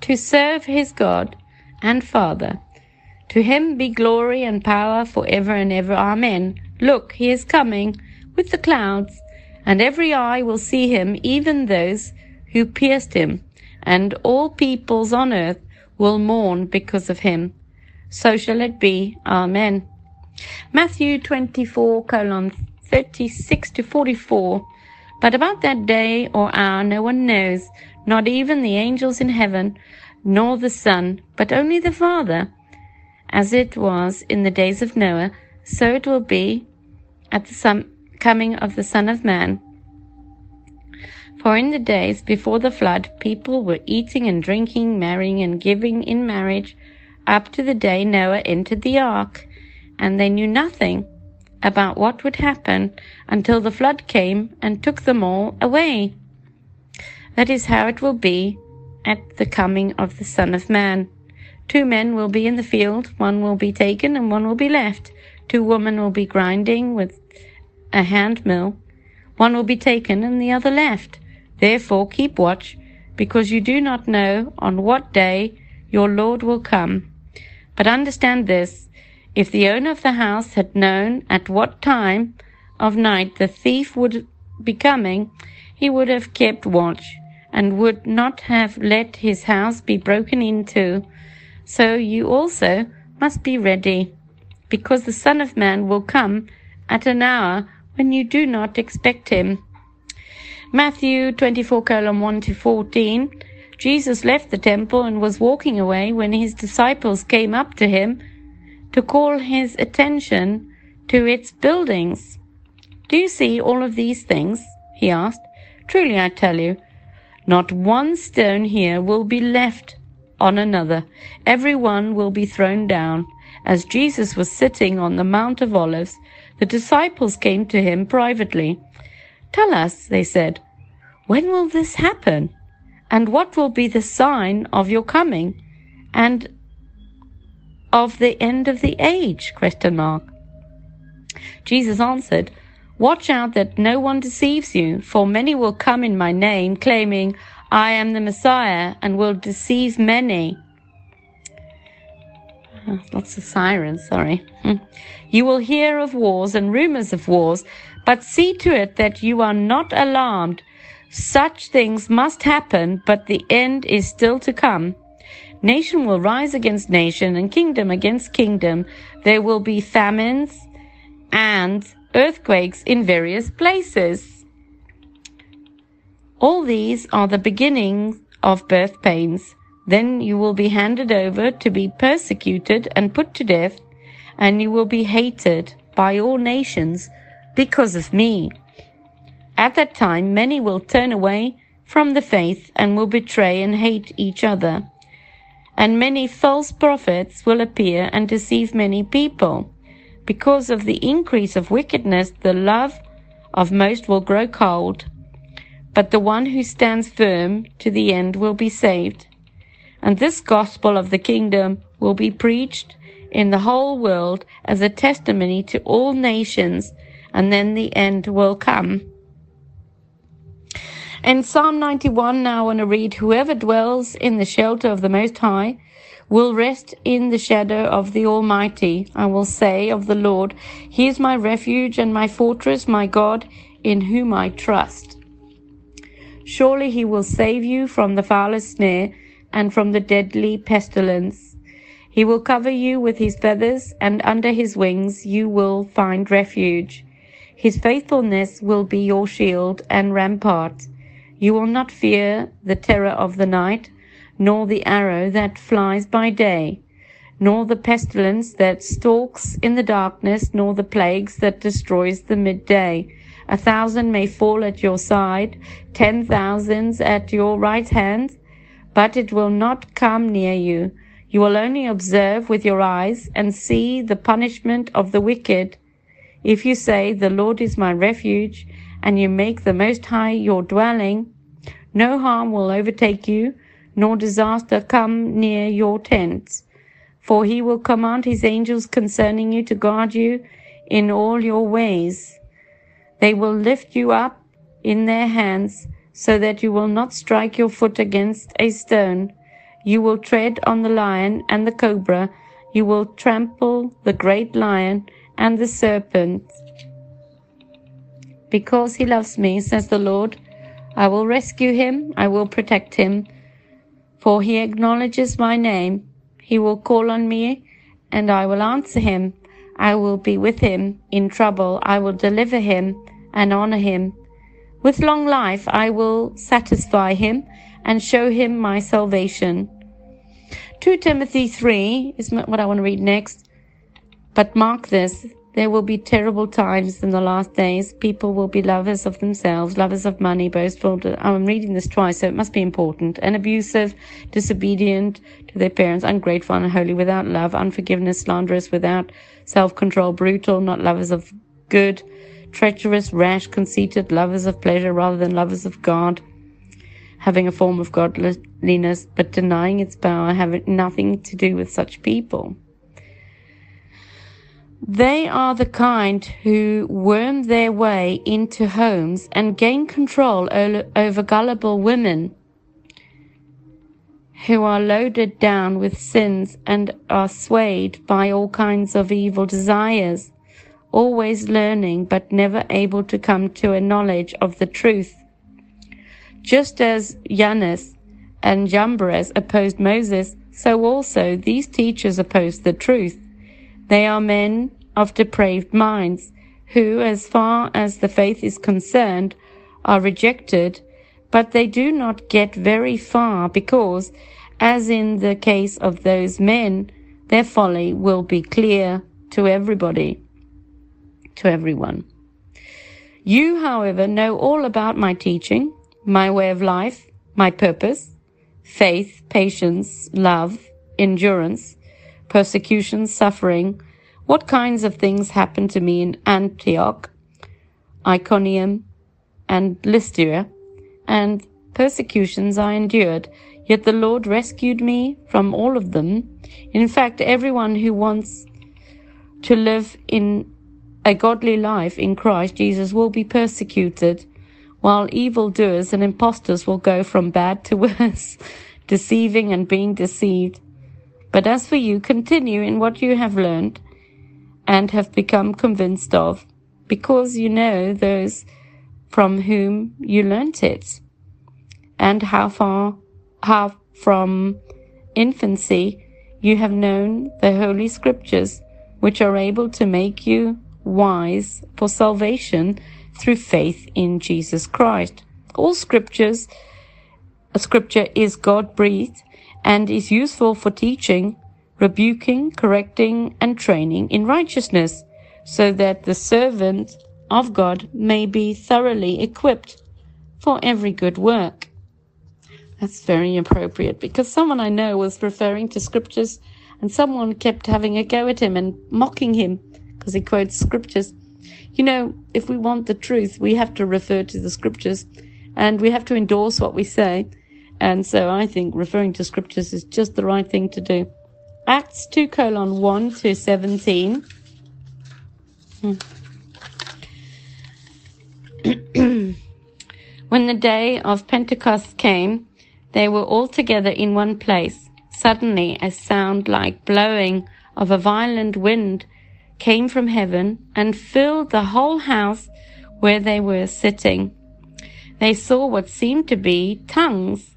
to serve his God and Father. To him be glory and power for ever and ever. Amen. Look, he is coming with the clouds, and every eye will see him, even those who pierced him, and all peoples on earth will mourn because of him. So shall it be. Amen. Matthew 24 colon 36 to 44. But about that day or hour no one knows, not even the angels in heaven, nor the Son, but only the Father. As it was in the days of Noah, so it will be at the coming of the Son of Man. For in the days before the flood, people were eating and drinking, marrying and giving in marriage, up to the day Noah entered the ark, and they knew nothing about what would happen until the flood came and took them all away. That is how it will be at the coming of the Son of Man. Two men will be in the field, one will be taken and one will be left. Two women will be grinding with a hand mill, one will be taken and the other left. Therefore keep watch, because you do not know on what day your Lord will come. But understand this, if the owner of the house had known at what time of night the thief would be coming, he would have kept watch, and would not have let his house be broken into. So you also must be ready, because the Son of Man will come at an hour when you do not expect him. Matthew 24 colon 1 to 14. Jesus left the temple and was walking away when his disciples came up to him to call his attention to its buildings. Do you see all of these things? he asked. Truly I tell you, not one stone here will be left on another. Every one will be thrown down. As Jesus was sitting on the Mount of Olives, the disciples came to him privately. Tell us, they said, when will this happen? And what will be the sign of your coming? And of the end of the age? Question mark. Jesus answered, Watch out that no one deceives you, for many will come in my name, claiming, I am the Messiah, and will deceive many. Oh, lots of sirens, sorry. Hmm. You will hear of wars and rumors of wars, but see to it that you are not alarmed. Such things must happen, but the end is still to come. Nation will rise against nation and kingdom against kingdom. There will be famines and earthquakes in various places. All these are the beginnings of birth pains. Then you will be handed over to be persecuted and put to death, and you will be hated by all nations because of me. At that time, many will turn away from the faith and will betray and hate each other and many false prophets will appear and deceive many people. Because of the increase of wickedness, the love of most will grow cold, but the one who stands firm to the end will be saved. And this gospel of the kingdom will be preached in the whole world as a testimony to all nations, and then the end will come. In Psalm 91, now I want to read, Whoever dwells in the shelter of the Most High will rest in the shadow of the Almighty. I will say of the Lord, He is my refuge and my fortress, my God, in whom I trust. Surely He will save you from the foulest snare and from the deadly pestilence. He will cover you with His feathers, and under His wings you will find refuge. His faithfulness will be your shield and rampart. You will not fear the terror of the night, nor the arrow that flies by day, nor the pestilence that stalks in the darkness, nor the plagues that destroys the midday. A thousand may fall at your side, ten thousands at your right hand, but it will not come near you. You will only observe with your eyes and see the punishment of the wicked. If you say, The Lord is my refuge, and you make the Most High your dwelling, no harm will overtake you, nor disaster come near your tents. For he will command his angels concerning you to guard you in all your ways. They will lift you up in their hands, so that you will not strike your foot against a stone. You will tread on the lion and the cobra. You will trample the great lion and the serpent. Because he loves me, says the Lord, I will rescue him, I will protect him. For he acknowledges my name, he will call on me, and I will answer him. I will be with him in trouble, I will deliver him and honor him. With long life I will satisfy him and show him my salvation. 2 Timothy 3 is what I want to read next. But mark this, there will be terrible times in the last days. People will be lovers of themselves, lovers of money, boastful. I'm reading this twice, so it must be important. And abusive, disobedient to their parents, ungrateful, unholy, without love, unforgiveness, slanderous, without self-control, brutal, not lovers of good, treacherous, rash, conceited, lovers of pleasure rather than lovers of God, having a form of godliness, but denying its power, having nothing to do with such people. They are the kind who worm their way into homes and gain control over gullible women who are loaded down with sins and are swayed by all kinds of evil desires, always learning but never able to come to a knowledge of the truth. Just as Jannes and Jambres opposed Moses, so also these teachers opposed the truth. They are men of depraved minds, who, as far as the faith is concerned, are rejected, but they do not get very far because, as in the case of those men, their folly will be clear to everybody, to everyone. You, however, know all about my teaching, my way of life, my purpose, faith, patience, love, endurance, persecution, suffering, what kinds of things happened to me in Antioch, Iconium, and Lystra, and persecutions I endured, yet the Lord rescued me from all of them. In fact, everyone who wants to live in a godly life in Christ Jesus will be persecuted, while evildoers and impostors will go from bad to worse, deceiving and being deceived. But as for you, continue in what you have learned and have become convinced of, because you know those from whom you learnt it, and how far, how from infancy you have known the Holy Scriptures, which are able to make you wise for salvation through faith in Jesus Christ. All scriptures, a scripture is God breathed and is useful for teaching, rebuking, correcting, and training in righteousness, so that the servant of God may be thoroughly equipped for every good work. That's very appropriate because someone I know was referring to scriptures and someone kept having a go at him and mocking him because he quotes scriptures. You know, if we want the truth, we have to refer to the scriptures and we have to endorse what we say. And so I think referring to scriptures is just the right thing to do. Acts 2 colon 1 to 17. Hmm. when the day of Pentecost came, they were all together in one place. Suddenly, a sound like blowing of a violent wind came from heaven and filled the whole house where they were sitting. They saw what seemed to be tongues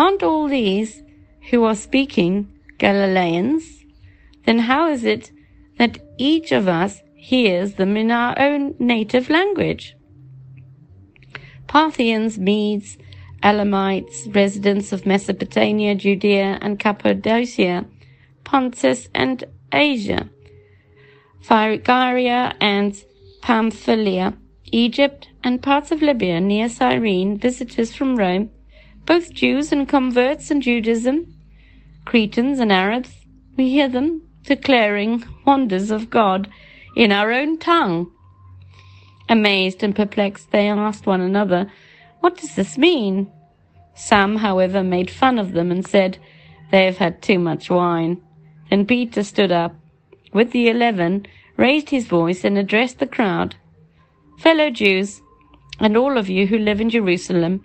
Aren't all these who are speaking Galileans? Then how is it that each of us hears them in our own native language? Parthians, Medes, Elamites, residents of Mesopotamia, Judea and Cappadocia, Pontus and Asia, Phrygia and Pamphylia, Egypt and parts of Libya near Cyrene, visitors from Rome, both Jews and converts in Judaism, Cretans and Arabs, we hear them declaring wonders of God in our own tongue. Amazed and perplexed, they asked one another, What does this mean? Some, however, made fun of them and said, They have had too much wine. Then Peter stood up, with the eleven, raised his voice, and addressed the crowd. Fellow Jews, and all of you who live in Jerusalem,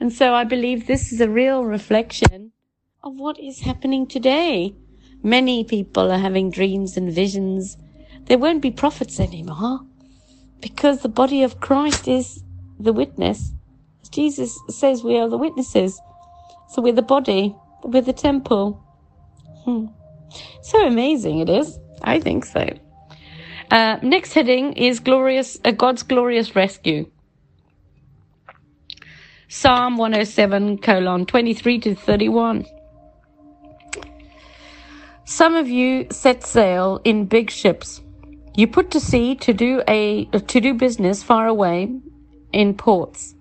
And so I believe this is a real reflection of what is happening today. Many people are having dreams and visions. There won't be prophets anymore because the body of Christ is the witness. Jesus says we are the witnesses. So we're the body, we're the temple. Hmm. So amazing it is. I think so. Uh, next heading is glorious, uh, God's glorious rescue. Psalm 107 colon 23 to 31. Some of you set sail in big ships. You put to sea to do a to do business far away in ports.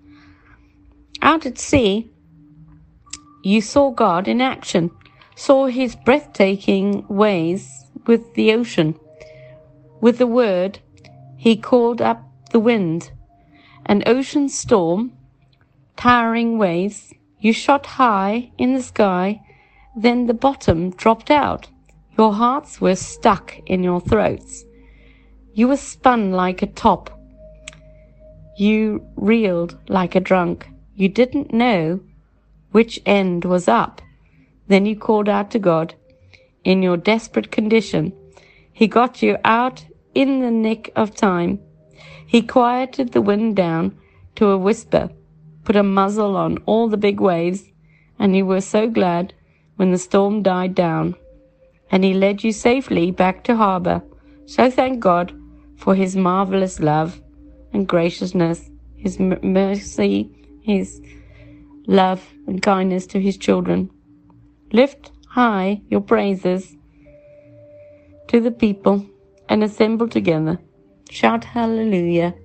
Out at sea, you saw God in action, saw his breathtaking ways with the ocean. With the word, he called up the wind, an ocean storm, towering waves. You shot high in the sky, then the bottom dropped out. Your hearts were stuck in your throats. You were spun like a top. You reeled like a drunk. You didn't know which end was up. Then you called out to God in your desperate condition. He got you out in the nick of time. He quieted the wind down to a whisper, put a muzzle on all the big waves, and you were so glad when the storm died down. And he led you safely back to harbor. So thank God for his marvelous love and graciousness, his mercy his love and kindness to his children. Lift high your praises to the people and assemble together. Shout hallelujah.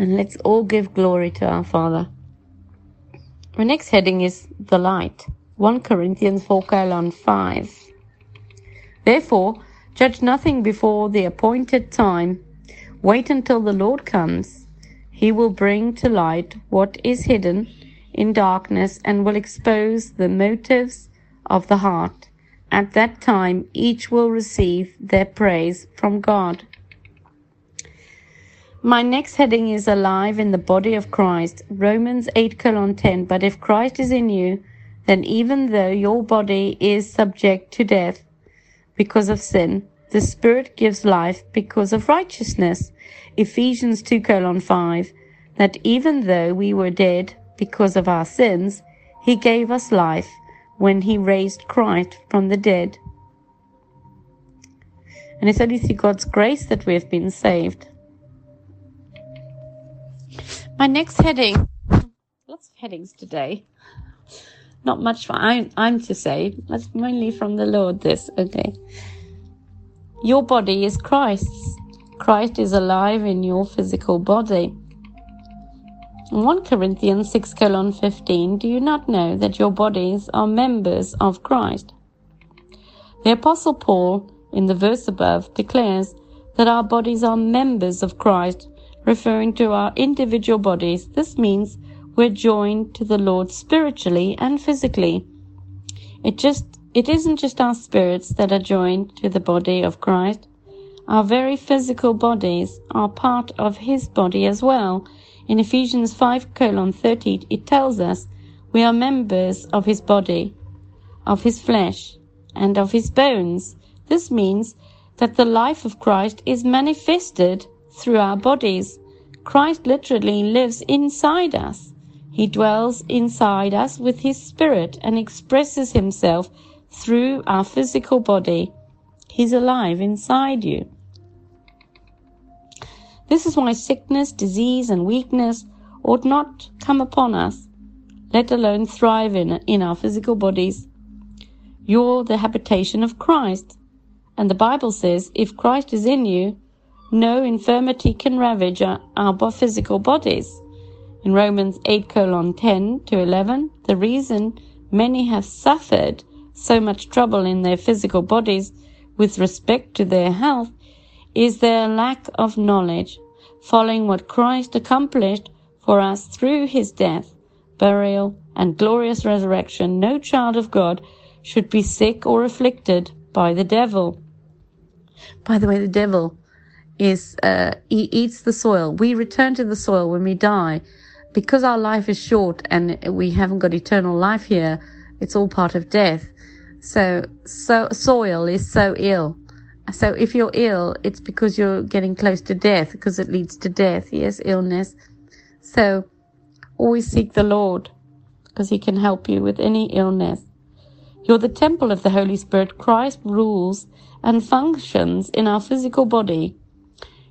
And let's all give glory to our Father. Our next heading is the light. 1 Corinthians 4 colon 5. Therefore, judge nothing before the appointed time. Wait until the Lord comes he will bring to light what is hidden in darkness and will expose the motives of the heart. At that time, each will receive their praise from God. My next heading is alive in the body of Christ. Romans 8 colon 10. But if Christ is in you, then even though your body is subject to death because of sin, the Spirit gives life because of righteousness. Ephesians 2 colon 5, that even though we were dead because of our sins, he gave us life when he raised Christ from the dead. And it's only through God's grace that we have been saved. My next heading, lots of headings today. Not much for I'm, I'm to say. That's mainly from the Lord, this. Okay. Your body is Christ's. Christ is alive in your physical body. 1 Corinthians 6 colon 15 Do you not know that your bodies are members of Christ? The Apostle Paul, in the verse above, declares that our bodies are members of Christ, referring to our individual bodies. This means we're joined to the Lord spiritually and physically. It just it isn't just our spirits that are joined to the body of Christ. Our very physical bodies are part of his body as well. In Ephesians 5 colon 30, it tells us we are members of his body, of his flesh, and of his bones. This means that the life of Christ is manifested through our bodies. Christ literally lives inside us. He dwells inside us with his spirit and expresses himself through our physical body. He's alive inside you. This is why sickness, disease, and weakness ought not come upon us, let alone thrive in, in our physical bodies. You're the habitation of Christ. And the Bible says, if Christ is in you, no infirmity can ravage our, our physical bodies. In Romans 8 colon 10 to 11, the reason many have suffered so much trouble in their physical bodies with respect to their health is their lack of knowledge, following what Christ accomplished for us through his death, burial, and glorious resurrection. No child of God should be sick or afflicted by the devil. By the way, the devil is uh, he eats the soil. We return to the soil when we die, because our life is short and we haven't got eternal life here. It's all part of death. So, so soil is so ill. So if you're ill, it's because you're getting close to death, because it leads to death. Yes, illness. So always seek the Lord, because He can help you with any illness. You're the temple of the Holy Spirit. Christ rules and functions in our physical body.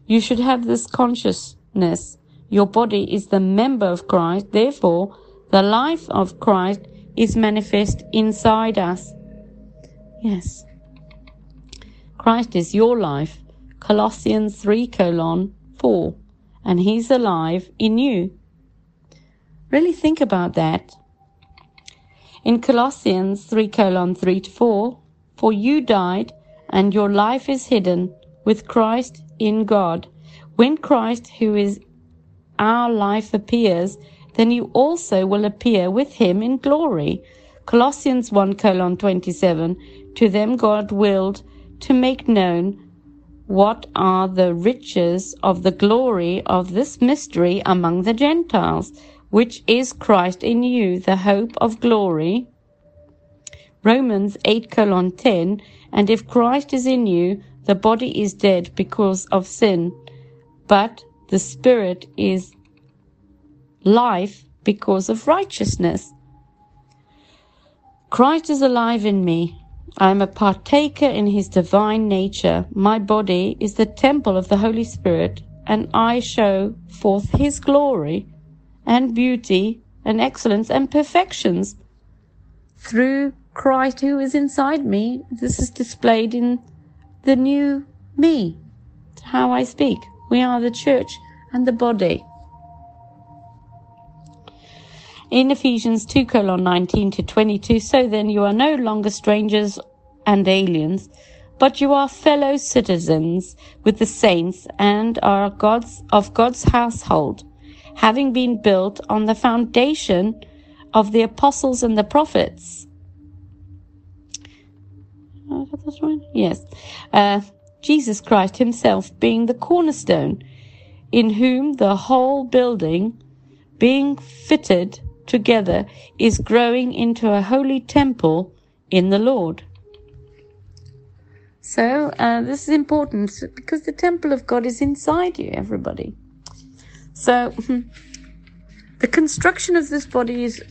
You should have this consciousness. Your body is the member of Christ. Therefore, the life of Christ is manifest inside us. Yes. Christ is your life. Colossians 3 colon 4. And he's alive in you. Really think about that. In Colossians 3 colon 3 to 4, for you died and your life is hidden with Christ in God. When Christ, who is our life, appears, then you also will appear with him in glory. Colossians 1 colon 27. To them God willed to make known what are the riches of the glory of this mystery among the Gentiles, which is Christ in you, the hope of glory. Romans 8 colon 10, and if Christ is in you, the body is dead because of sin, but the spirit is life because of righteousness. Christ is alive in me. I am a partaker in his divine nature. My body is the temple of the Holy Spirit, and I show forth his glory and beauty and excellence and perfections through Christ who is inside me. This is displayed in the new me, how I speak. We are the church and the body. In Ephesians 2 colon 19 to 22, so then you are no longer strangers and aliens, but you are fellow citizens with the saints and are God's, of God's household, having been built on the foundation of the apostles and the prophets. I right? Yes. Uh, Jesus Christ himself being the cornerstone, in whom the whole building, being fitted together is growing into a holy temple in the Lord. So, uh, this is important because the temple of God is inside you, everybody. So, the construction of this body is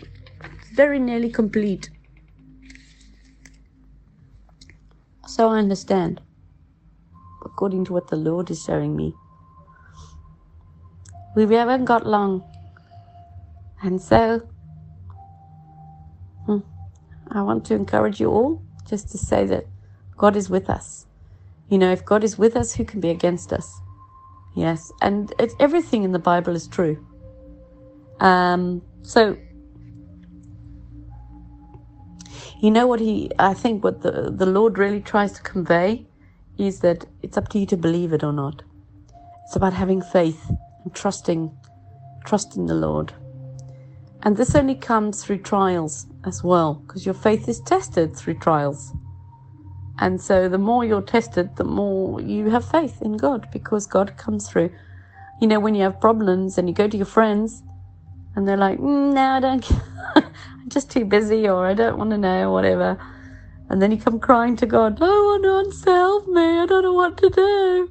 very nearly complete. So, I understand, according to what the Lord is showing me. We haven't got long and so, hmm, I want to encourage you all just to say that God is with us. You know, if God is with us, who can be against us? Yes, and everything in the Bible is true. Um, so, you know what he, I think what the, the Lord really tries to convey is that it's up to you to believe it or not. It's about having faith and trusting, trusting the Lord. And this only comes through trials as well, because your faith is tested through trials. And so the more you're tested, the more you have faith in God, because God comes through. You know, when you have problems and you go to your friends and they're like, mm, no, I don't, I'm just too busy or I don't want to know, whatever. And then you come crying to God, one wants to help me, I don't know what to do.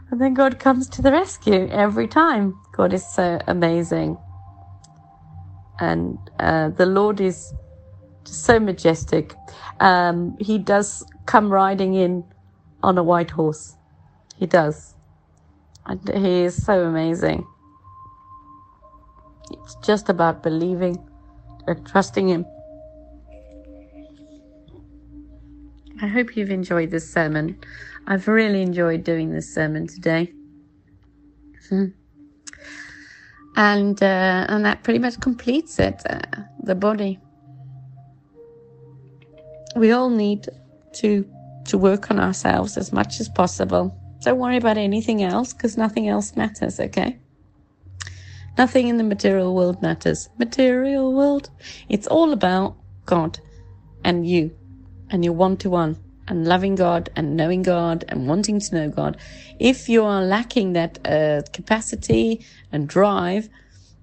and then God comes to the rescue every time. God is so amazing and uh, the Lord is so majestic. Um, he does come riding in on a white horse. He does. And he is so amazing. It's just about believing and trusting Him. I hope you've enjoyed this sermon. I've really enjoyed doing this sermon today. Hmm and uh, and that pretty much completes it. Uh, the body. We all need to to work on ourselves as much as possible. Don't worry about anything else because nothing else matters. Okay. Nothing in the material world matters. Material world. It's all about God and you and your one to one and loving God and knowing God and wanting to know God. If you are lacking that uh, capacity and drive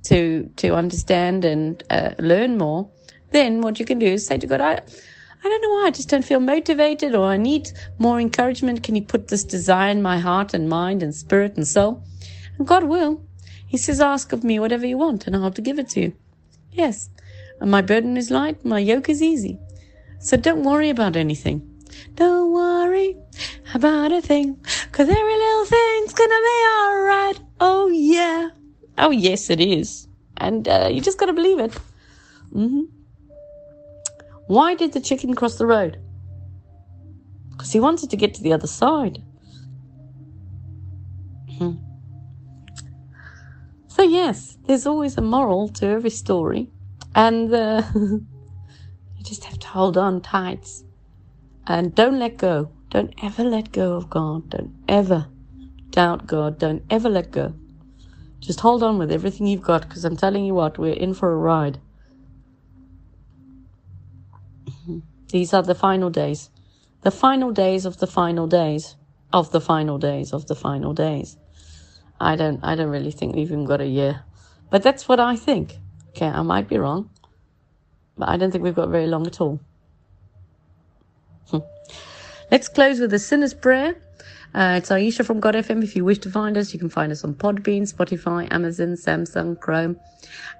to to understand and uh, learn more, then what you can do is say to God, I, I don't know why I just don't feel motivated or I need more encouragement. Can you put this desire in my heart and mind and spirit and soul? And God will. He says, ask of me whatever you want and I'll have to give it to you. Yes. And my burden is light, my yoke is easy. So don't worry about anything. Don't worry about a thing, cause every little thing's gonna be alright. Oh yeah. Oh yes, it is. And uh, you just gotta believe it. Mm-hmm. Why did the chicken cross the road? Because he wanted to get to the other side. So, yes, there's always a moral to every story. And uh, you just have to hold on tight. And don't let go. Don't ever let go of God. Don't ever doubt God. Don't ever let go. Just hold on with everything you've got because I'm telling you what, we're in for a ride. These are the final days. The final days of the final days of the final days of the final days. I don't I don't really think we've even got a year. But that's what I think. Okay, I might be wrong. But I don't think we've got very long at all. Let's close with a sinner's prayer. Uh, it's Aisha from God FM. If you wish to find us, you can find us on Podbean, Spotify, Amazon, Samsung, Chrome.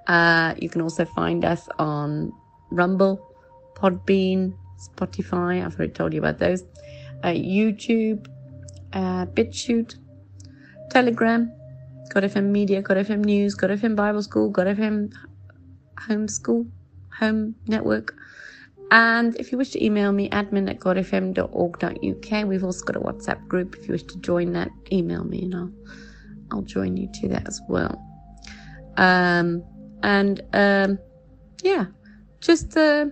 Uh, you can also find us on Rumble, Podbean, Spotify. I've already told you about those. Uh, YouTube, uh, BitChute, Telegram, God FM Media, God FM News, God FM Bible School, God FM Home School, Home Network. And if you wish to email me, admin at godfm.org.uk. We've also got a WhatsApp group. If you wish to join that, email me and I'll, I'll join you to that as well. Um, and, um, yeah, just, uh,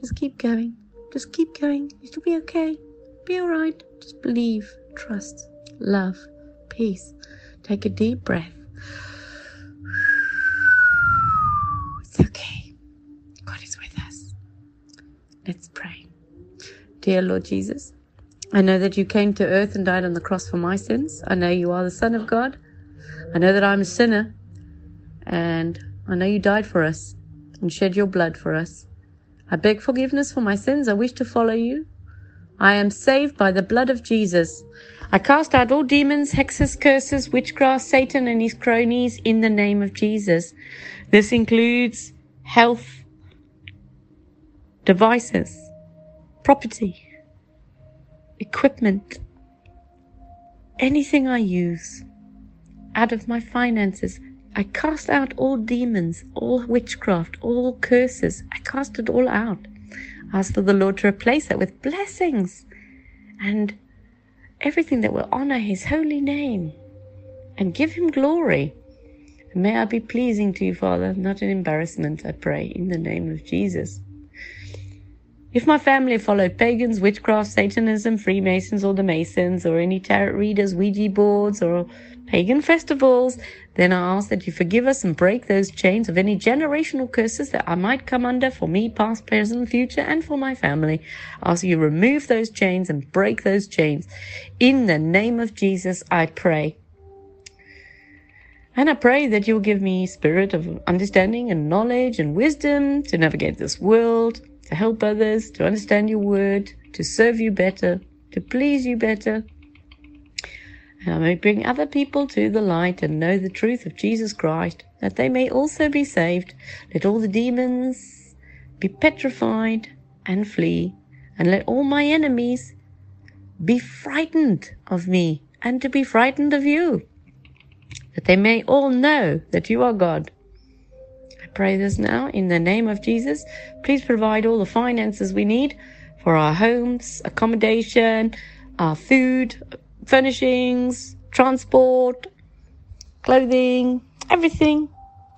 just keep going. Just keep going. It'll be okay. Be alright. Just believe, trust, love, peace. Take a deep breath. It's okay. God is with us. Let's pray. Dear Lord Jesus, I know that you came to earth and died on the cross for my sins. I know you are the Son of God. I know that I'm a sinner. And I know you died for us and shed your blood for us. I beg forgiveness for my sins. I wish to follow you. I am saved by the blood of Jesus. I cast out all demons, hexes, curses, witchcraft, Satan and his cronies in the name of Jesus. This includes health, devices, property, equipment, anything I use out of my finances. I cast out all demons, all witchcraft, all curses. I cast it all out. Ask for the Lord to replace it with blessings and everything that will honor his holy name and give him glory. May I be pleasing to you, Father, not an embarrassment, I pray, in the name of Jesus. If my family followed pagans, witchcraft, Satanism, Freemasons, or the Masons, or any tarot readers, Ouija boards, or pagan festivals, then I ask that you forgive us and break those chains of any generational curses that I might come under for me, past, present, future, and for my family. I ask you remove those chains and break those chains. In the name of Jesus, I pray. And I pray that you'll give me spirit of understanding and knowledge and wisdom to navigate this world, to help others, to understand your word, to serve you better, to please you better. May bring other people to the light and know the truth of Jesus Christ, that they may also be saved. Let all the demons be petrified and flee, and let all my enemies be frightened of me and to be frightened of you that they may all know that you are God. I pray this now in the name of Jesus. Please provide all the finances we need for our homes, accommodation, our food, furnishings, transport, clothing, everything.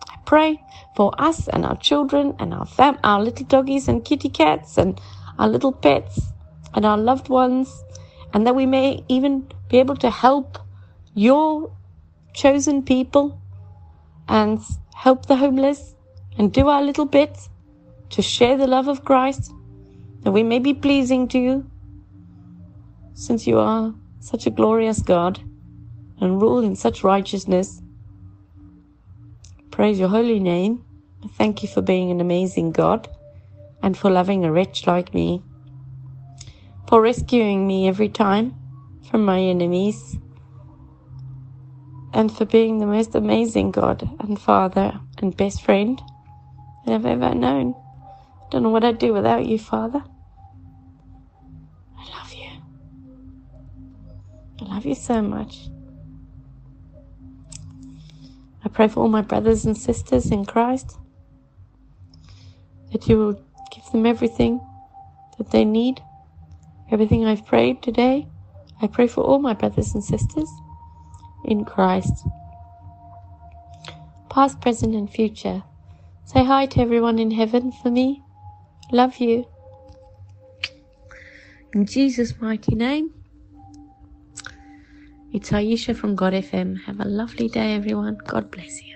I pray for us and our children and our fam, our little doggies and kitty cats and our little pets and our loved ones, and that we may even be able to help your chosen people and help the homeless and do our little bit to share the love of Christ, that we may be pleasing to you, since you are such a glorious God and rule in such righteousness. Praise your holy name. Thank you for being an amazing God and for loving a wretch like me, for rescuing me every time from my enemies and for being the most amazing God and Father and best friend that I've ever known. Don't know what I'd do without you, Father. I love you so much. I pray for all my brothers and sisters in Christ that you will give them everything that they need, everything I've prayed today. I pray for all my brothers and sisters in Christ. Past, present, and future. Say hi to everyone in heaven for me. Love you. In Jesus' mighty name. It's Aisha from God FM. Have a lovely day, everyone. God bless you.